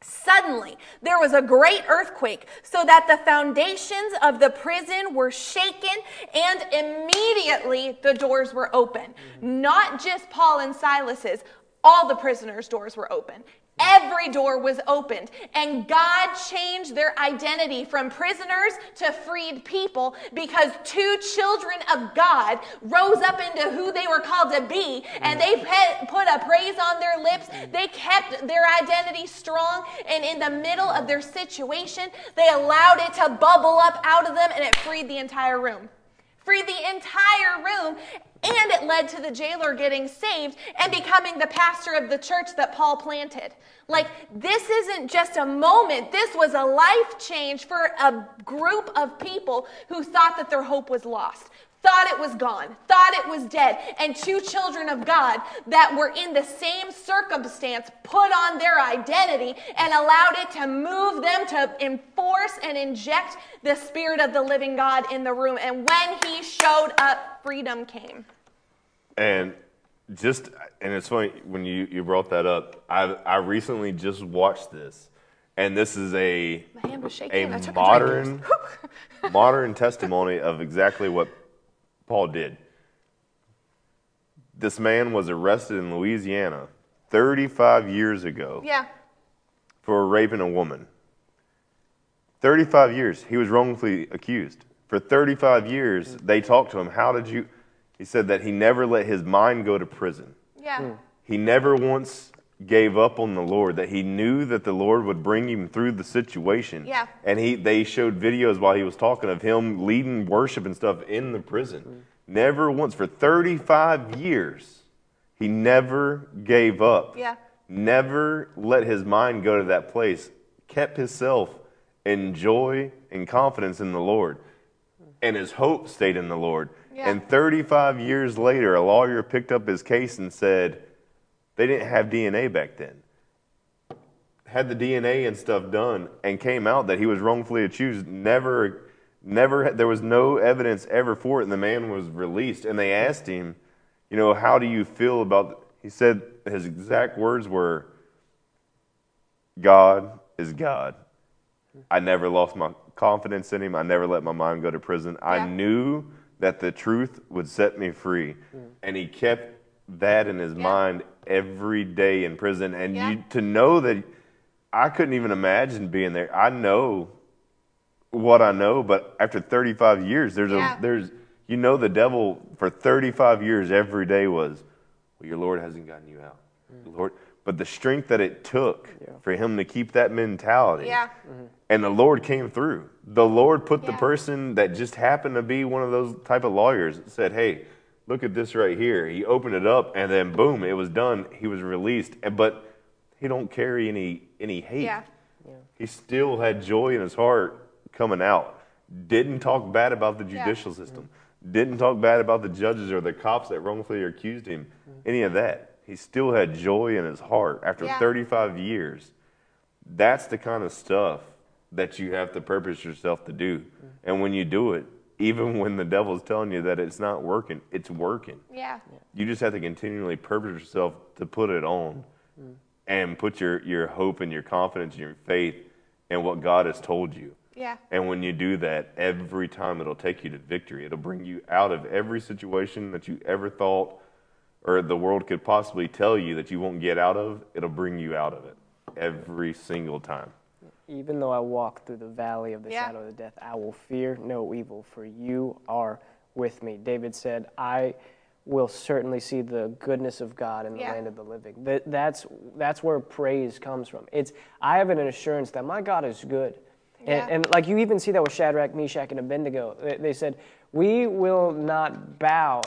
Suddenly, there was a great earthquake, so that the foundations of the prison were shaken, and immediately the doors were open. Not just Paul and Silas's, all the prisoners' doors were open. Every door was opened, and God changed their identity from prisoners to freed people because two children of God rose up into who they were called to be, and they put a praise on their lips. They kept their identity strong, and in the middle of their situation, they allowed it to bubble up out of them, and it freed the entire room. Freed the entire room, and it led to the jailer getting saved and becoming the pastor of the church that Paul planted. Like, this isn't just a moment, this was a life change for a group of people who thought that their hope was lost. Thought it was gone, thought it was dead, and two children of God that were in the same circumstance put on their identity and allowed it to move them to enforce and inject the Spirit of the living God in the room. And when He showed up, freedom came. And just, and it's funny when you, you brought that up. I, I recently just watched this, and this is a My hand was shaking. and I a took a modern modern testimony of exactly what Paul did. This man was arrested in Louisiana 35 years ago Yeah. for raping a woman. 35 years. He was wrongfully accused. For 35 years, mm. they talked to him. How did you? He said that he never let his mind go to prison. Yeah. Hmm. He never once gave up on the Lord, that he knew that the Lord would bring him through the situation. Yeah. And he they showed videos while he was talking of him leading worship and stuff in the prison. Hmm. Never once for 35 years, he never gave up. Yeah. Never let his mind go to that place. Kept himself in joy and confidence in the Lord. And his hope stayed in the Lord. Yeah. And 35 years later, a lawyer picked up his case and said, they didn't have DNA back then. had the DNA and stuff done and came out that he was wrongfully accused. Never, never, there was no evidence ever for it, and the man was released. And they asked him, you know, how do you feel about? He said his exact words were, "God is God. I never lost my confidence in Him. I never let my mind go to prison. I knew that the truth would set me free, hmm. and He kept that in His Yeah. mind every day in prison. And Yeah. you to know that I couldn't even imagine being there. I know what I know, but after 35 years, there's Yeah. a there's you know the devil for 35 years every day was, well, your Lord hasn't gotten you out, hmm. Lord. But the strength that it took for him to keep that mentality, Yeah. Mm-hmm. and the Lord came through. The Lord put the person that just happened to be one of those type of lawyers said, "Hey, look at this right here." He opened it up, and then boom, it was done. He was released, and but he don't carry any any hate. Yeah. He still had joy in his heart coming out. Didn't talk bad about the Yeah. judicial system. Mm-hmm. Didn't talk bad about the judges or the cops that wrongfully accused him. Mm-hmm. Any of that. He still had joy in his heart after Yeah. 35 years. That's the kind of stuff that you have to purpose yourself to do. Mm-hmm. And when you do it, even when the devil's telling you that it's not working, it's working. Yeah. You just have to continually purpose yourself to put it on mm-hmm. and put your, your hope and your confidence and your faith in what God has told you. Yeah. And when you do that, every time it'll take you to victory. It'll bring you out of every situation that you ever thought or the world could possibly tell you that you won't get out of. It'll bring you out of it every single time. Even though I walk through the valley of the Yeah. shadow of the death, I will fear no evil, for you are with me. David said, I will certainly see the goodness of God in the Yeah. land of the living. That, that's, that's where praise comes from. It's, I have an assurance that my God is good. Yeah. And, and like you even see that with Shadrach, Meshach, and Abednego. They, they said, We will not bow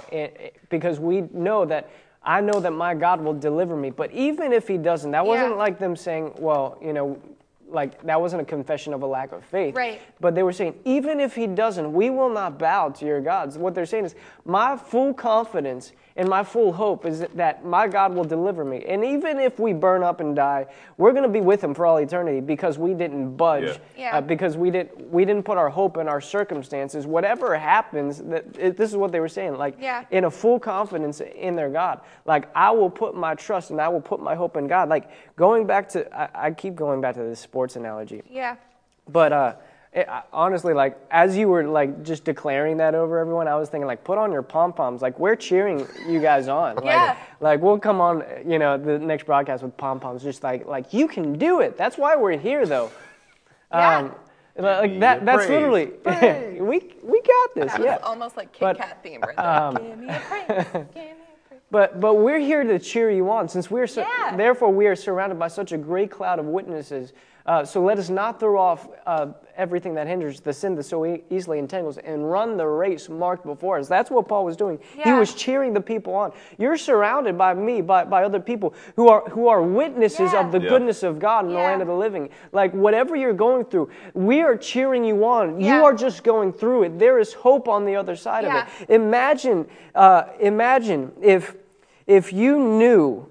because we know that. I know that my God will deliver me. But even if he doesn't, that wasn't like them saying, well, you know, like that wasn't a confession of a lack of faith. Right. But they were saying, even if he doesn't, we will not bow to your gods. What they're saying is, my full confidence and my full hope is that my God will deliver me. And even if we burn up and die, we're going to be with him for all eternity because we didn't budge, Yeah. Yeah. uh, because we didn't we didn't put our hope in our circumstances. Whatever happens, that it, this is what they were saying, like Yeah. in a full confidence in their God. Like I will put my trust and I will put my hope in God. Like going back to, I, I keep going back to this sports analogy. Yeah. But uh, it, honestly, like as you were like just declaring that over everyone, I was thinking like, put on your pom poms. Like we're cheering you guys on. Like, Yeah. Like we'll come on, you know, the next broadcast with pom poms. Just like like you can do it. That's why we're here, though. Yeah. Um, like that. That's praise. literally we we got this. That Yeah. was almost like Kit But, um, Kat theme right there. Give me a praise. Give me a praise. But but we're here to cheer you on, since we're so, Yeah. therefore we are surrounded by such a great cloud of witnesses. Uh, so let us not throw off uh, everything that hinders the sin that so e- easily entangles, and run the race marked before us. That's what Paul was doing. He was cheering the people on. You're surrounded by me, by, by other people who are who are witnesses Yeah. of the Yeah. goodness of God in the land of the living. Like whatever you're going through, we are cheering you on. Yeah. You are just going through it. There is hope on the other side Yeah. of it. Imagine, uh, imagine if if you knew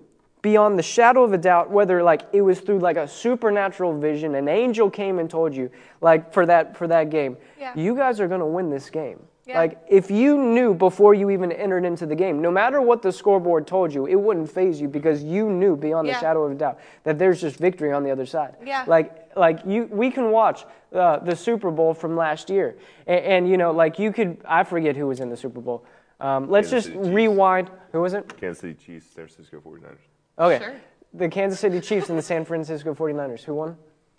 beyond the shadow of a doubt whether like it was through like a supernatural vision, an angel came and told you like for that for that game, Yeah. you guys are gonna win this game. Yeah. Like if you knew before you even entered into the game, no matter what the scoreboard told you, it wouldn't phase you because you knew beyond Yeah. the shadow of a doubt that there's just victory on the other side. Yeah. Like like you we can watch uh, the Super Bowl from last year, and, and you know like you could I forget who was in the Super Bowl. Um, let's Kansas just rewind. Who was it? Kansas City Chiefs, San Francisco 49ers. Okay. Sure. The Kansas City Chiefs and the San Francisco 49ers. Who won?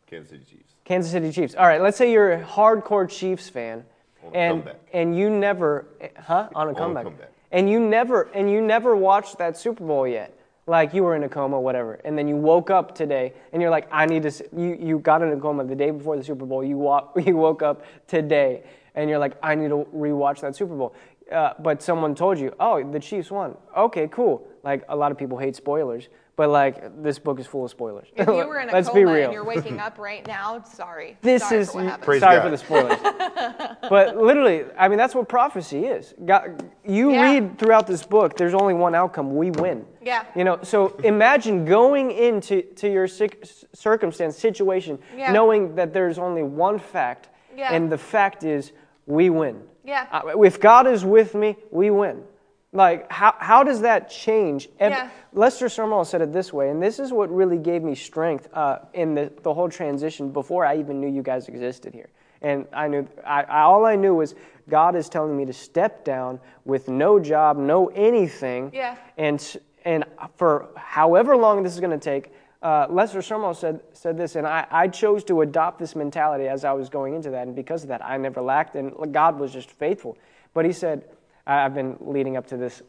Kansas City Chiefs. Kansas City Chiefs. All right, let's say you're a hardcore Chiefs fan, On a and comeback. and you never, huh, on a On a comeback. comeback. and you never and you never watched that Super Bowl yet. Like you were in a coma, whatever, and then you woke up today, and you're like, I need to. You you got in a coma the day before the Super Bowl. You wa- you woke up today, and you're like, I need to rewatch that Super Bowl. Uh, but someone told you, oh, the Chiefs won. Okay, cool. Like a lot of people hate spoilers, but like this book is full of spoilers. If you were in a Let's coma be real. and you're waking up right now, sorry. This sorry is for sorry God. for the spoilers, but literally, I mean that's what prophecy is. God, you Yeah. read throughout this book. There's only one outcome. We win. Yeah. You know, so imagine going into to your circumstance, situation, Yeah. knowing that there's only one fact, Yeah. and the fact is we win. Yeah. Uh, if God is with me, we win. Like, how, how does that change? Yeah. Lester Sumrall said it this way, and this is what really gave me strength uh, in the, the whole transition before I even knew you guys existed here. And I knew, I, I, all I knew was God is telling me to step down with no job, no anything. Yeah. And, and for however long this is going to take, uh, Lester said, said this, and I, I chose to adopt this mentality as I was going into that. And because of that, I never lacked, and God was just faithful. But he said, I've been leading up to this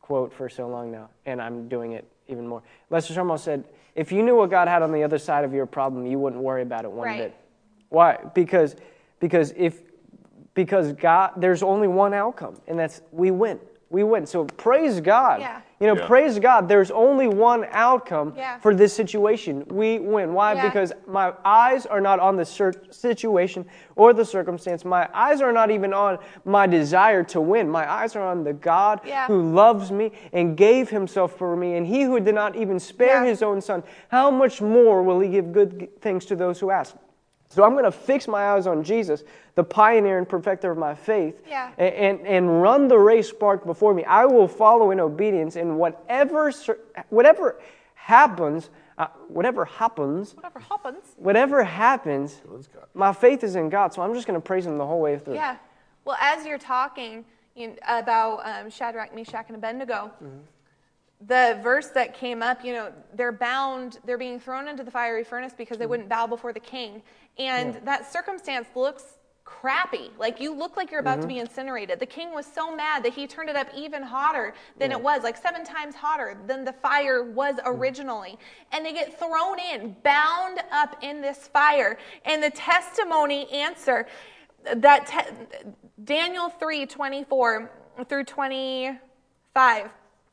quote for so long now, and I'm doing it even more. Lester Sumrall said, if you knew what God had on the other side of your problem, you wouldn't worry about it one Right. bit. Why? Because, because if because God, there's only one outcome, and that's we win. We win. So praise God. Yeah. You know, Yeah. praise God. There's only one outcome Yeah. for this situation. We win. Why? Yeah. Because my eyes are not on the cir- situation or the circumstance. My eyes are not even on my desire to win. My eyes are on the God Yeah. who loves me and gave himself for me. And he who did not even spare Yeah. his own son, how much more will he give good things to those who ask? So I'm going to fix my eyes on Jesus, the pioneer and perfecter of my faith, Yeah. and, and run the race sparked before me. I will follow in obedience, and whatever, whatever happens, uh, whatever happens, Whatever happens. whatever happens, my faith is in God, so I'm just going to praise Him the whole way through. Yeah. Well, as you're talking you about um, Shadrach, Meshach, and Abednego, the verse that came up, you know, they're bound, they're being thrown into the fiery furnace because they mm-hmm. wouldn't bow before the king. And that circumstance looks crappy. Like you look like you're about to mm-hmm. be incinerated. The king was so mad that he turned it up even hotter than it was, like seven times hotter than the fire was mm-hmm. originally. And they get thrown in, bound up in this fire. And the testimony answer that te- Daniel 3 24 through 25.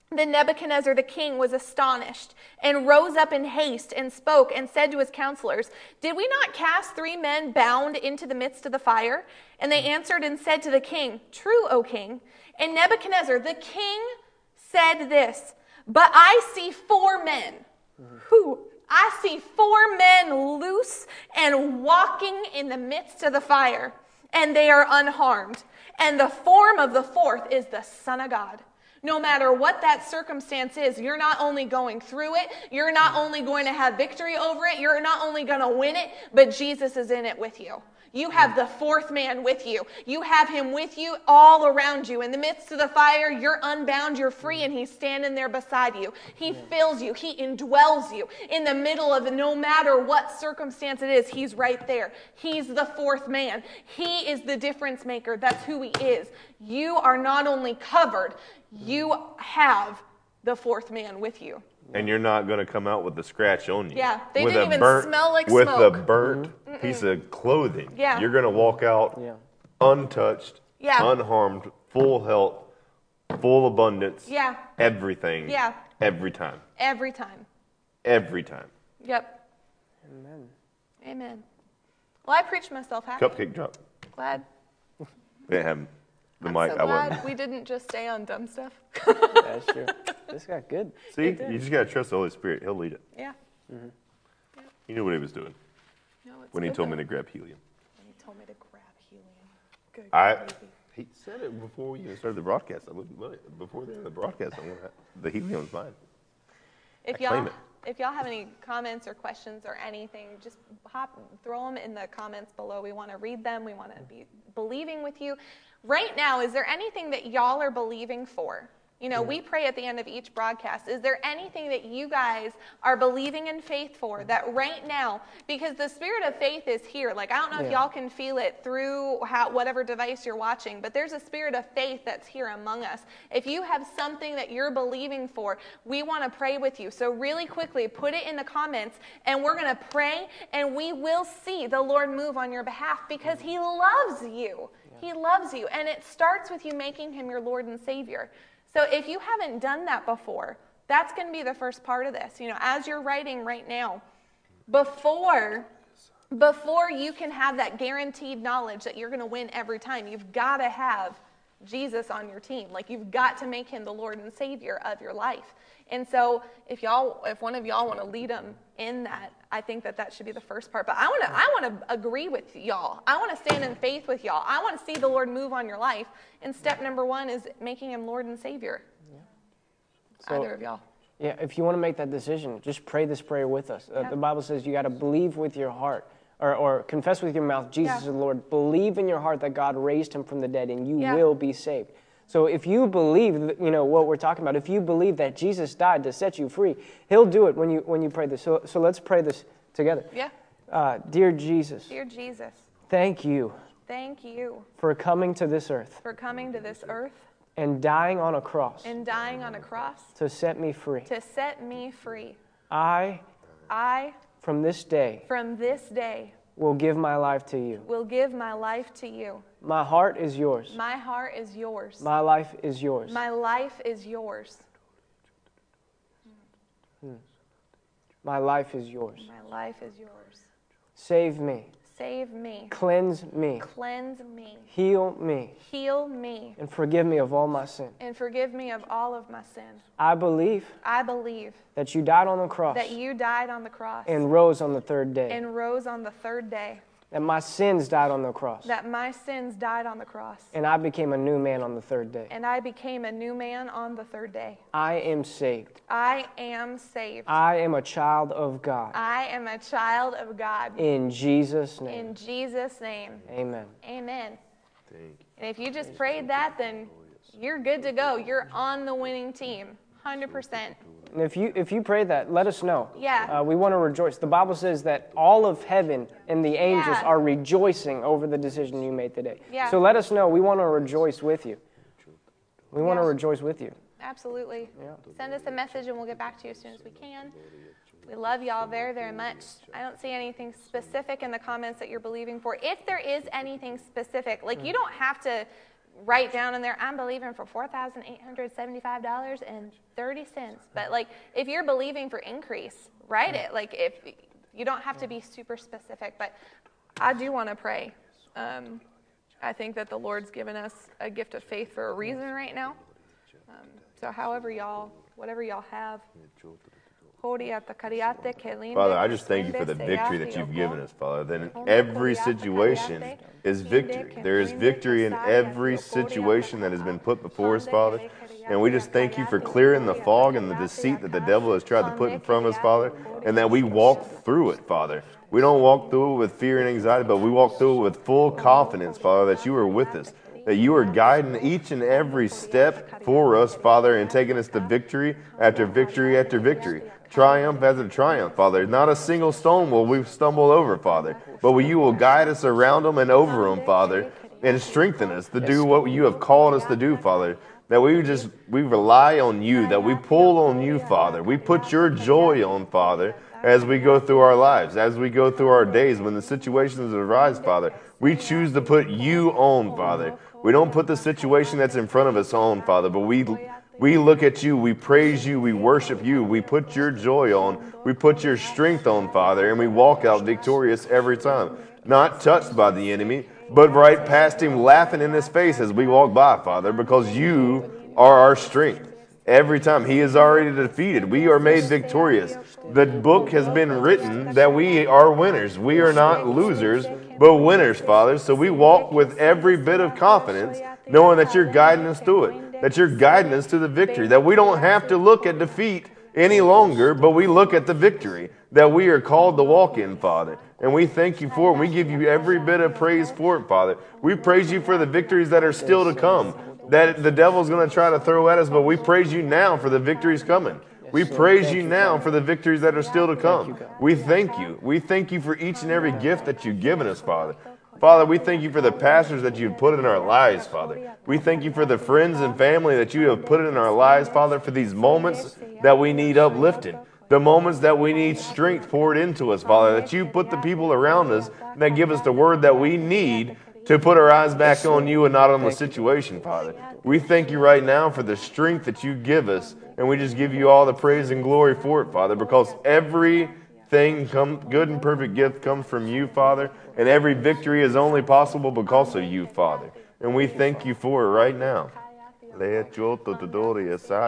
Then Nebuchadnezzar the king was astonished and rose up in haste and spoke and said to his counselors, Did we not cast three men bound into the midst of the fire? And they answered and said to the king, True, O king. And Nebuchadnezzar the king said this, But I see four men. Who? I see four men loose and walking in the midst of the fire, and they are unharmed. And the form of the fourth is the Son of God. No matter what that circumstance is, you're not only going through it, you're not only going to have victory over it, you're not only going to win it, but Jesus is in it with you. You have the fourth man with you. You have him with you all around you. In the midst of the fire, you're unbound, you're free, and he's standing there beside you. He fills you, he indwells you. In the middle of no matter what circumstance it is, he's right there. He's the fourth man. He is the difference maker. That's who he is. You are not only covered, you have the fourth man with you. And you're not going to come out with a scratch on you. Yeah, they with didn't a even burnt, smell like with smoke. a burnt mm-hmm. piece of clothing. Yeah. You're going to walk out Yeah. untouched, Yeah. unharmed, full health, full abundance. Yeah. Everything. Yeah. Every time. Every time. Every time. Yep. Amen. Amen. Well, I preached myself happy. Cupcake drop. Glad. They didn't have the I'm mic. so I glad wasn't. we didn't just stay on dumb stuff. That's true. this got good. See, you just got to trust the Holy Spirit. He'll lead it. Yeah. Mm-hmm. He knew what he was doing No, when he good told me to grab helium. When he told me to grab helium. Good. I. gravy. He said it before we even started the broadcast. I wouldn't let. Before the, the broadcast, I want the helium's mine. If I y'all, claim it. if y'all have any comments or questions or anything, just hop, throw them in the comments below. We want to read them. We want to be believing with you. Right now, is there anything that y'all are believing for? You know, we pray at the end of each broadcast. Is there anything that you guys are believing in faith for that right now, because the spirit of faith is here. Like, I don't know if y'all can feel it through how, whatever device you're watching, but there's a spirit of faith that's here among us. If you have something that you're believing for, we want to pray with you. So, really quickly, put it in the comments, and we're going to pray, and we will see the Lord move on your behalf because He loves you. He loves you. And it starts with you making Him your Lord and Savior. So, if you haven't done that before, that's going to be the first part of this. You know, as you're writing right now, before before you can have that guaranteed knowledge that you're going to win every time, you've got to have Jesus on your team. Like you've got to make him the Lord and Savior of your life. And so if y'all, if one of y'all want to lead them in that, I think that that should be the first part. But I want to, I want to agree with y'all. I want to stand in faith with y'all. I want to see the Lord move on your life. And step number one is making him Lord and Savior. So- Either of y'all. Yeah, if you want to make that decision, just pray this prayer with us. Uh, The Bible says you got to believe with your heart or, or confess with your mouth Jesus Yeah. is the Lord. Believe in your heart that God raised him from the dead and you Yeah. will be saved. So if you believe, you know, what we're talking about, if you believe that Jesus died to set you free, he'll do it when you, when you pray this. So, so let's pray this together. Yeah. Uh, dear Jesus, Dear Jesus, thank you thank you for coming to this earth for coming to this earth and dying on a cross and dying on a cross to set me free. to set me free. I, I, from this day, from this day, will give my life to you. will give my life to you. My heart is yours. My heart is yours. My life is yours. My life is yours. Hmm. My life is yours. My life is yours. Save me. Save me. Cleanse me. Cleanse me. Heal me. Heal me. And forgive me of all my sin. And forgive me of all of my sin. I believe I believe that you died on the cross that you died on the cross and rose on the third day. and rose on the third day. That my sins died on the cross. That my sins died on the cross. And I became a new man on the third day. And I became a new man on the third day. I am saved. I am saved. I am a child of God. I am a child of God. In Jesus' name. In Jesus' name. Amen. Amen. And if you just prayed that, then you're good to go. You're on the winning team. 100%. And if you if you pray that, let us know. Yeah. Uh, we want to rejoice. The Bible says that all of heaven and the angels Yeah. are rejoicing over the decision you made today. Yeah. So let us know. We want to rejoice with you. We want to Yeah. rejoice with you. Absolutely. Yeah. Send us a message and we'll get back to you as soon as we can. We love y'all very, very much. I don't see anything specific in the comments that you're believing for. If there is anything specific, like you don't have to write down in there, I'm believing for $4,875.30. But like if you're believing for increase, write it. Like if you don't have to be super specific, but I do want to pray. Um, I think that the Lord's given us a gift of faith for a reason right now. Um, so, however, y'all, whatever y'all have. Father, I just thank you for the victory that you've given us, Father. That in every situation is victory. There is victory in every situation that has been put before us, Father. And we just thank you for clearing the fog and the deceit that the devil has tried to put in front of us, Father, and that we walk through it, Father. We don't walk through it with fear and anxiety, but we walk through it with full confidence, Father, that you are with us, that you are guiding each and every step for us, Father, and taking us to victory after victory after victory. Triumph as a triumph, Father. Not a single stone will we stumble over, Father, but you will guide us around them and over them, Father, and strengthen us to do what you have called us to do, Father. That we just we rely on you, that we pull on you, Father. We put your joy on, Father, as we go through our lives, as we go through our days, when the situations arise, Father. We choose to put you on, Father. We don't put the situation that's in front of us on, Father, but we we look at you, we praise you, we worship you, we put your joy on, we put your strength on, Father, and we walk out victorious every time. Not touched by the enemy, but right past him, laughing in his face as we walk by, Father, because you are our strength. Every time he is already defeated, we are made victorious. The book has been written that we are winners. We are not losers, but winners, Father. So we walk with every bit of confidence, knowing that you're guiding us through it, that you're guiding us to the victory, that we don't have to look at defeat any longer, but we look at the victory that we are called to walk in, Father. And we thank you for it. We give you every bit of praise for it, Father. We praise you for the victories that are still to come, that the devil's going to try to throw at us, but we praise you now for the victories coming. We praise you now for the victories that are still to come. We thank you. We thank you for each and every gift that you've given us, Father. Father, we thank you for the pastors that you've put in our lives, Father. We thank you for the friends and family that you have put in our lives, Father, for these moments that we need uplifted, the moments that we need strength poured into us, Father, that you put the people around us that give us the word that we need to put our eyes back on you and not on the situation, Father. We thank you right now for the strength that you give us, and we just give you all the praise and glory for it, Father, because everything come good and perfect gift comes from you, Father, and every victory is only possible because of you, Father. And we thank you for it right now.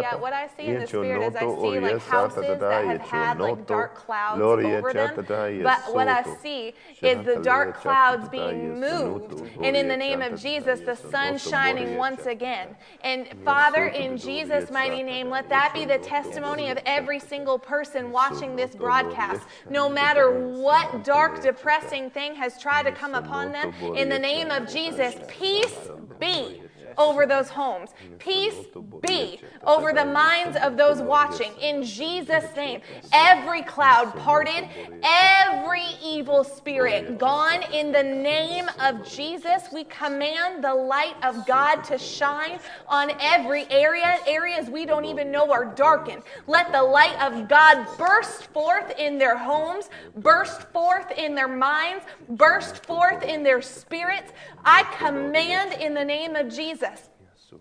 Yeah, what I see in the spirit is I see like houses that have had like dark clouds over them. But what I see is the dark clouds being moved. And in the name of Jesus, the sun shining once again. And Father, in Jesus' mighty name, let that be the testimony of every single person watching this broadcast. No matter what dark, depressing thing has tried to come upon them, in the name of Jesus, peace be over those homes. Peace be over the minds of those watching. In Jesus' name, every cloud parted, every evil spirit gone. In the name of Jesus, we command the light of God to shine on every area, areas we don't even know are darkened. Let the light of God burst forth in their homes, burst forth in their minds, burst forth in their spirits. I command in the name of Jesus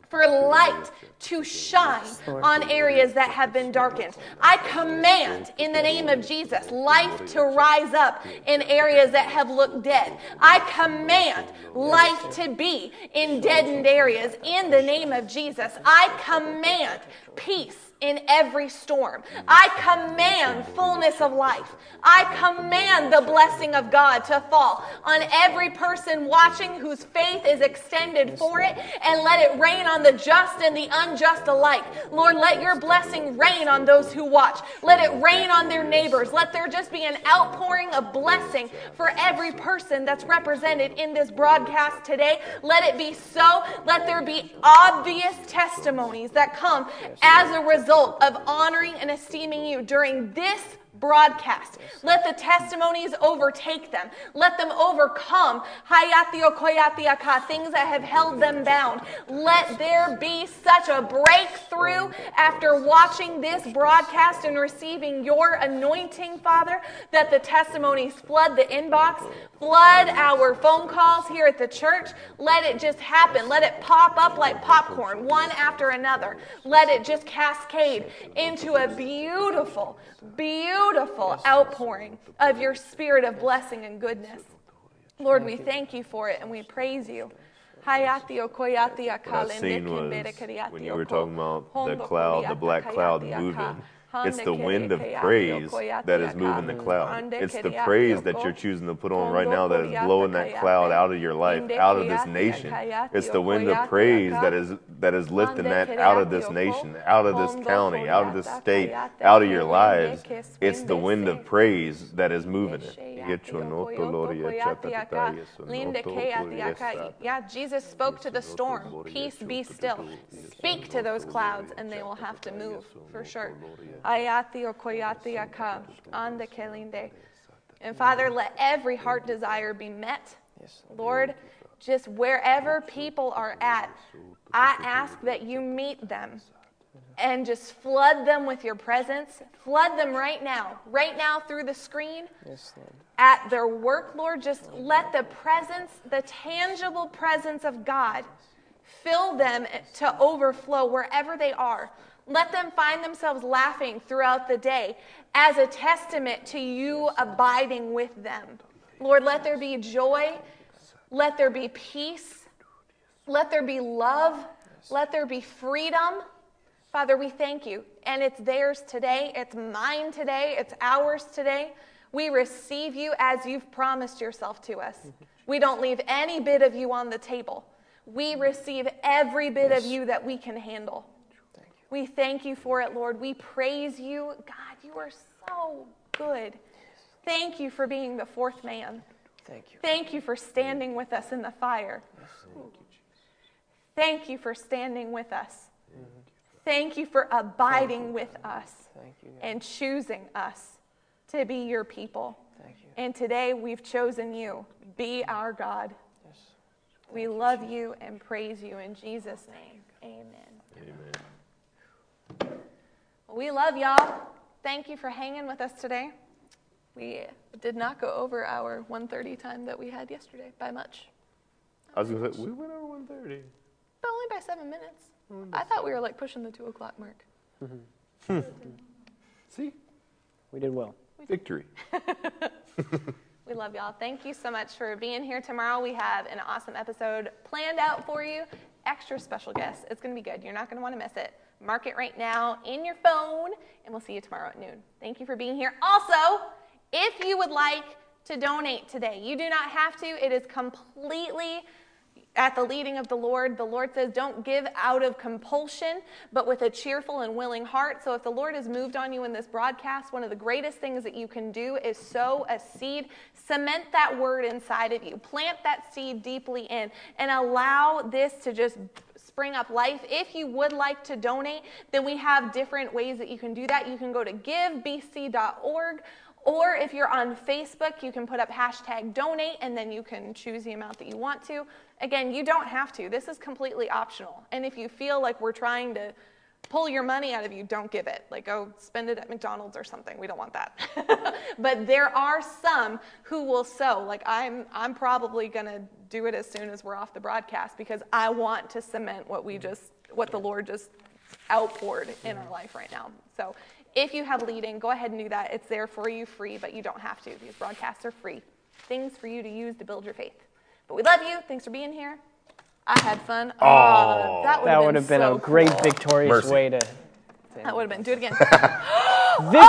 for light to shine on areas that have been darkened. I command in the name of Jesus life to rise up in areas that have looked dead. I command life to be in deadened areas in the name of Jesus. I command peace in every storm. I command fullness of life. I command the blessing of God to fall on every person watching whose faith is extended for it, and let it rain on the just and the unjust alike. Lord, let your blessing rain on those who watch. Let it rain on their neighbors. Let there just be an outpouring of blessing for every person that's represented in this broadcast today. Let it be so. Let there be obvious testimonies that come as a result result of honoring and esteeming you during this broadcast. Let the testimonies overtake them. Let them overcome things that have held them bound. Let there be such a breakthrough after watching this broadcast and receiving your anointing, Father, that the testimonies flood the inbox, flood our phone calls here at the church. Let it just happen. Let it pop up like popcorn, one after another. Let it just cascade into a beautiful, beautiful outpouring of your spirit of blessing and goodness. Lord, we thank you for it and we praise you. What I seen was when you were talking about the cloud, the black cloud moving. It's the wind of praise that is moving the cloud. It's the praise that you're choosing to put on right now that is blowing that cloud out of your life, out of this nation. It's the wind of praise that is that is lifting that out of this nation, out of this county, out of this state, out of your lives. It's the wind of praise that is moving it. Yeah, Jesus spoke to the storm. Peace be still. Speak to those clouds and they will have to move for sure. And the calling day. And Father, let every heart desire be met. Lord, just wherever people are at, I ask that you meet them and just flood them with your presence. Flood them right now, right now through the screen. At their work, Lord, just let the presence, the tangible presence of God, fill them to overflow wherever they are. Let them find themselves laughing throughout the day as a testament to you abiding with them. Lord, let there be joy. Let there be peace. Let there be love. Let there be freedom. Father, we thank you. And it's theirs today. It's mine today. It's ours today. We receive you as you've promised yourself to us. We don't leave any bit of you on the table. We receive every bit of you that we can handle. We thank you for it, Lord. We praise you. God, you are so good. Thank you for being the fourth man. Thank you. Thank you for standing with us in the fire. Thank you for standing with us. Thank you for abiding with us and choosing us to be your people. Thank you. And today we've chosen you. Be our God. We love you and praise you in Jesus' name. Amen. Amen. We love y'all. Thank you for hanging with us today. We did not go over our 1:30 time that we had yesterday by much. I was gonna say we went over 1:30. But only by seven minutes. I thought we were like pushing the two o'clock mark. Mm-hmm. See, we did well. Victory. We love y'all. Thank you so much for being here. Tomorrow we have an awesome episode planned out for you. Extra special guests. It's going to be good. You're not going to want to miss it. Mark it right now in your phone, and we'll see you tomorrow at noon. Thank you for being here. Also, if you would like to donate today, you do not have to. It is completely at the leading of the Lord. The Lord says, Don't give out of compulsion, but with a cheerful and willing heart. So, if the Lord has moved on you in this broadcast, one of the greatest things that you can do is sow a seed, cement that word inside of you, plant that seed deeply in, and allow this to just spring up life. If you would like to donate, then we have different ways that you can do that. You can go to givebc.org or if you're on Facebook, you can put up hashtag donate and then you can choose the amount that you want to. Again, you don't have to. This is completely optional. And if you feel like we're trying to pull your money out of you, don't give it. Like, go spend it at McDonald's or something. We don't want that. but there are some who will sow. Like, I'm, I'm probably going to do it as soon as we're off the broadcast because I want to cement what we mm-hmm. just, what the Lord just outpoured in our mm-hmm. life right now. So if you have leading, go ahead and do that. It's there for you free, but you don't have to. These broadcasts are free. Things for you to use to build your faith. But we love you. Thanks for being here. I had fun. Oh, that would That have would been, have been so a great cool. victorious Mercy. way to. That would have been. Do it again. Victory!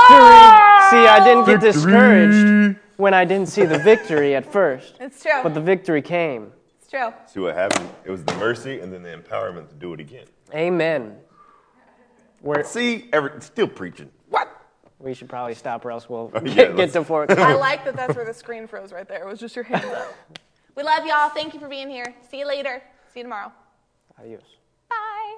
See, I didn't get discouraged when I didn't see the victory at first, It's true. but the victory came. It's true. See what happened? It was the mercy and then the empowerment to do it again. Amen. We're, See, every, still preaching. What? we should probably stop, or else we'll Yeah, get, get let's- to four I like that that's where the screen froze right there. It was just your hands up. We love y'all. Thank you for being here. See you later. See you tomorrow. Adios. Bye.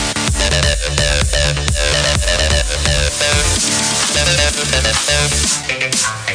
Thank you.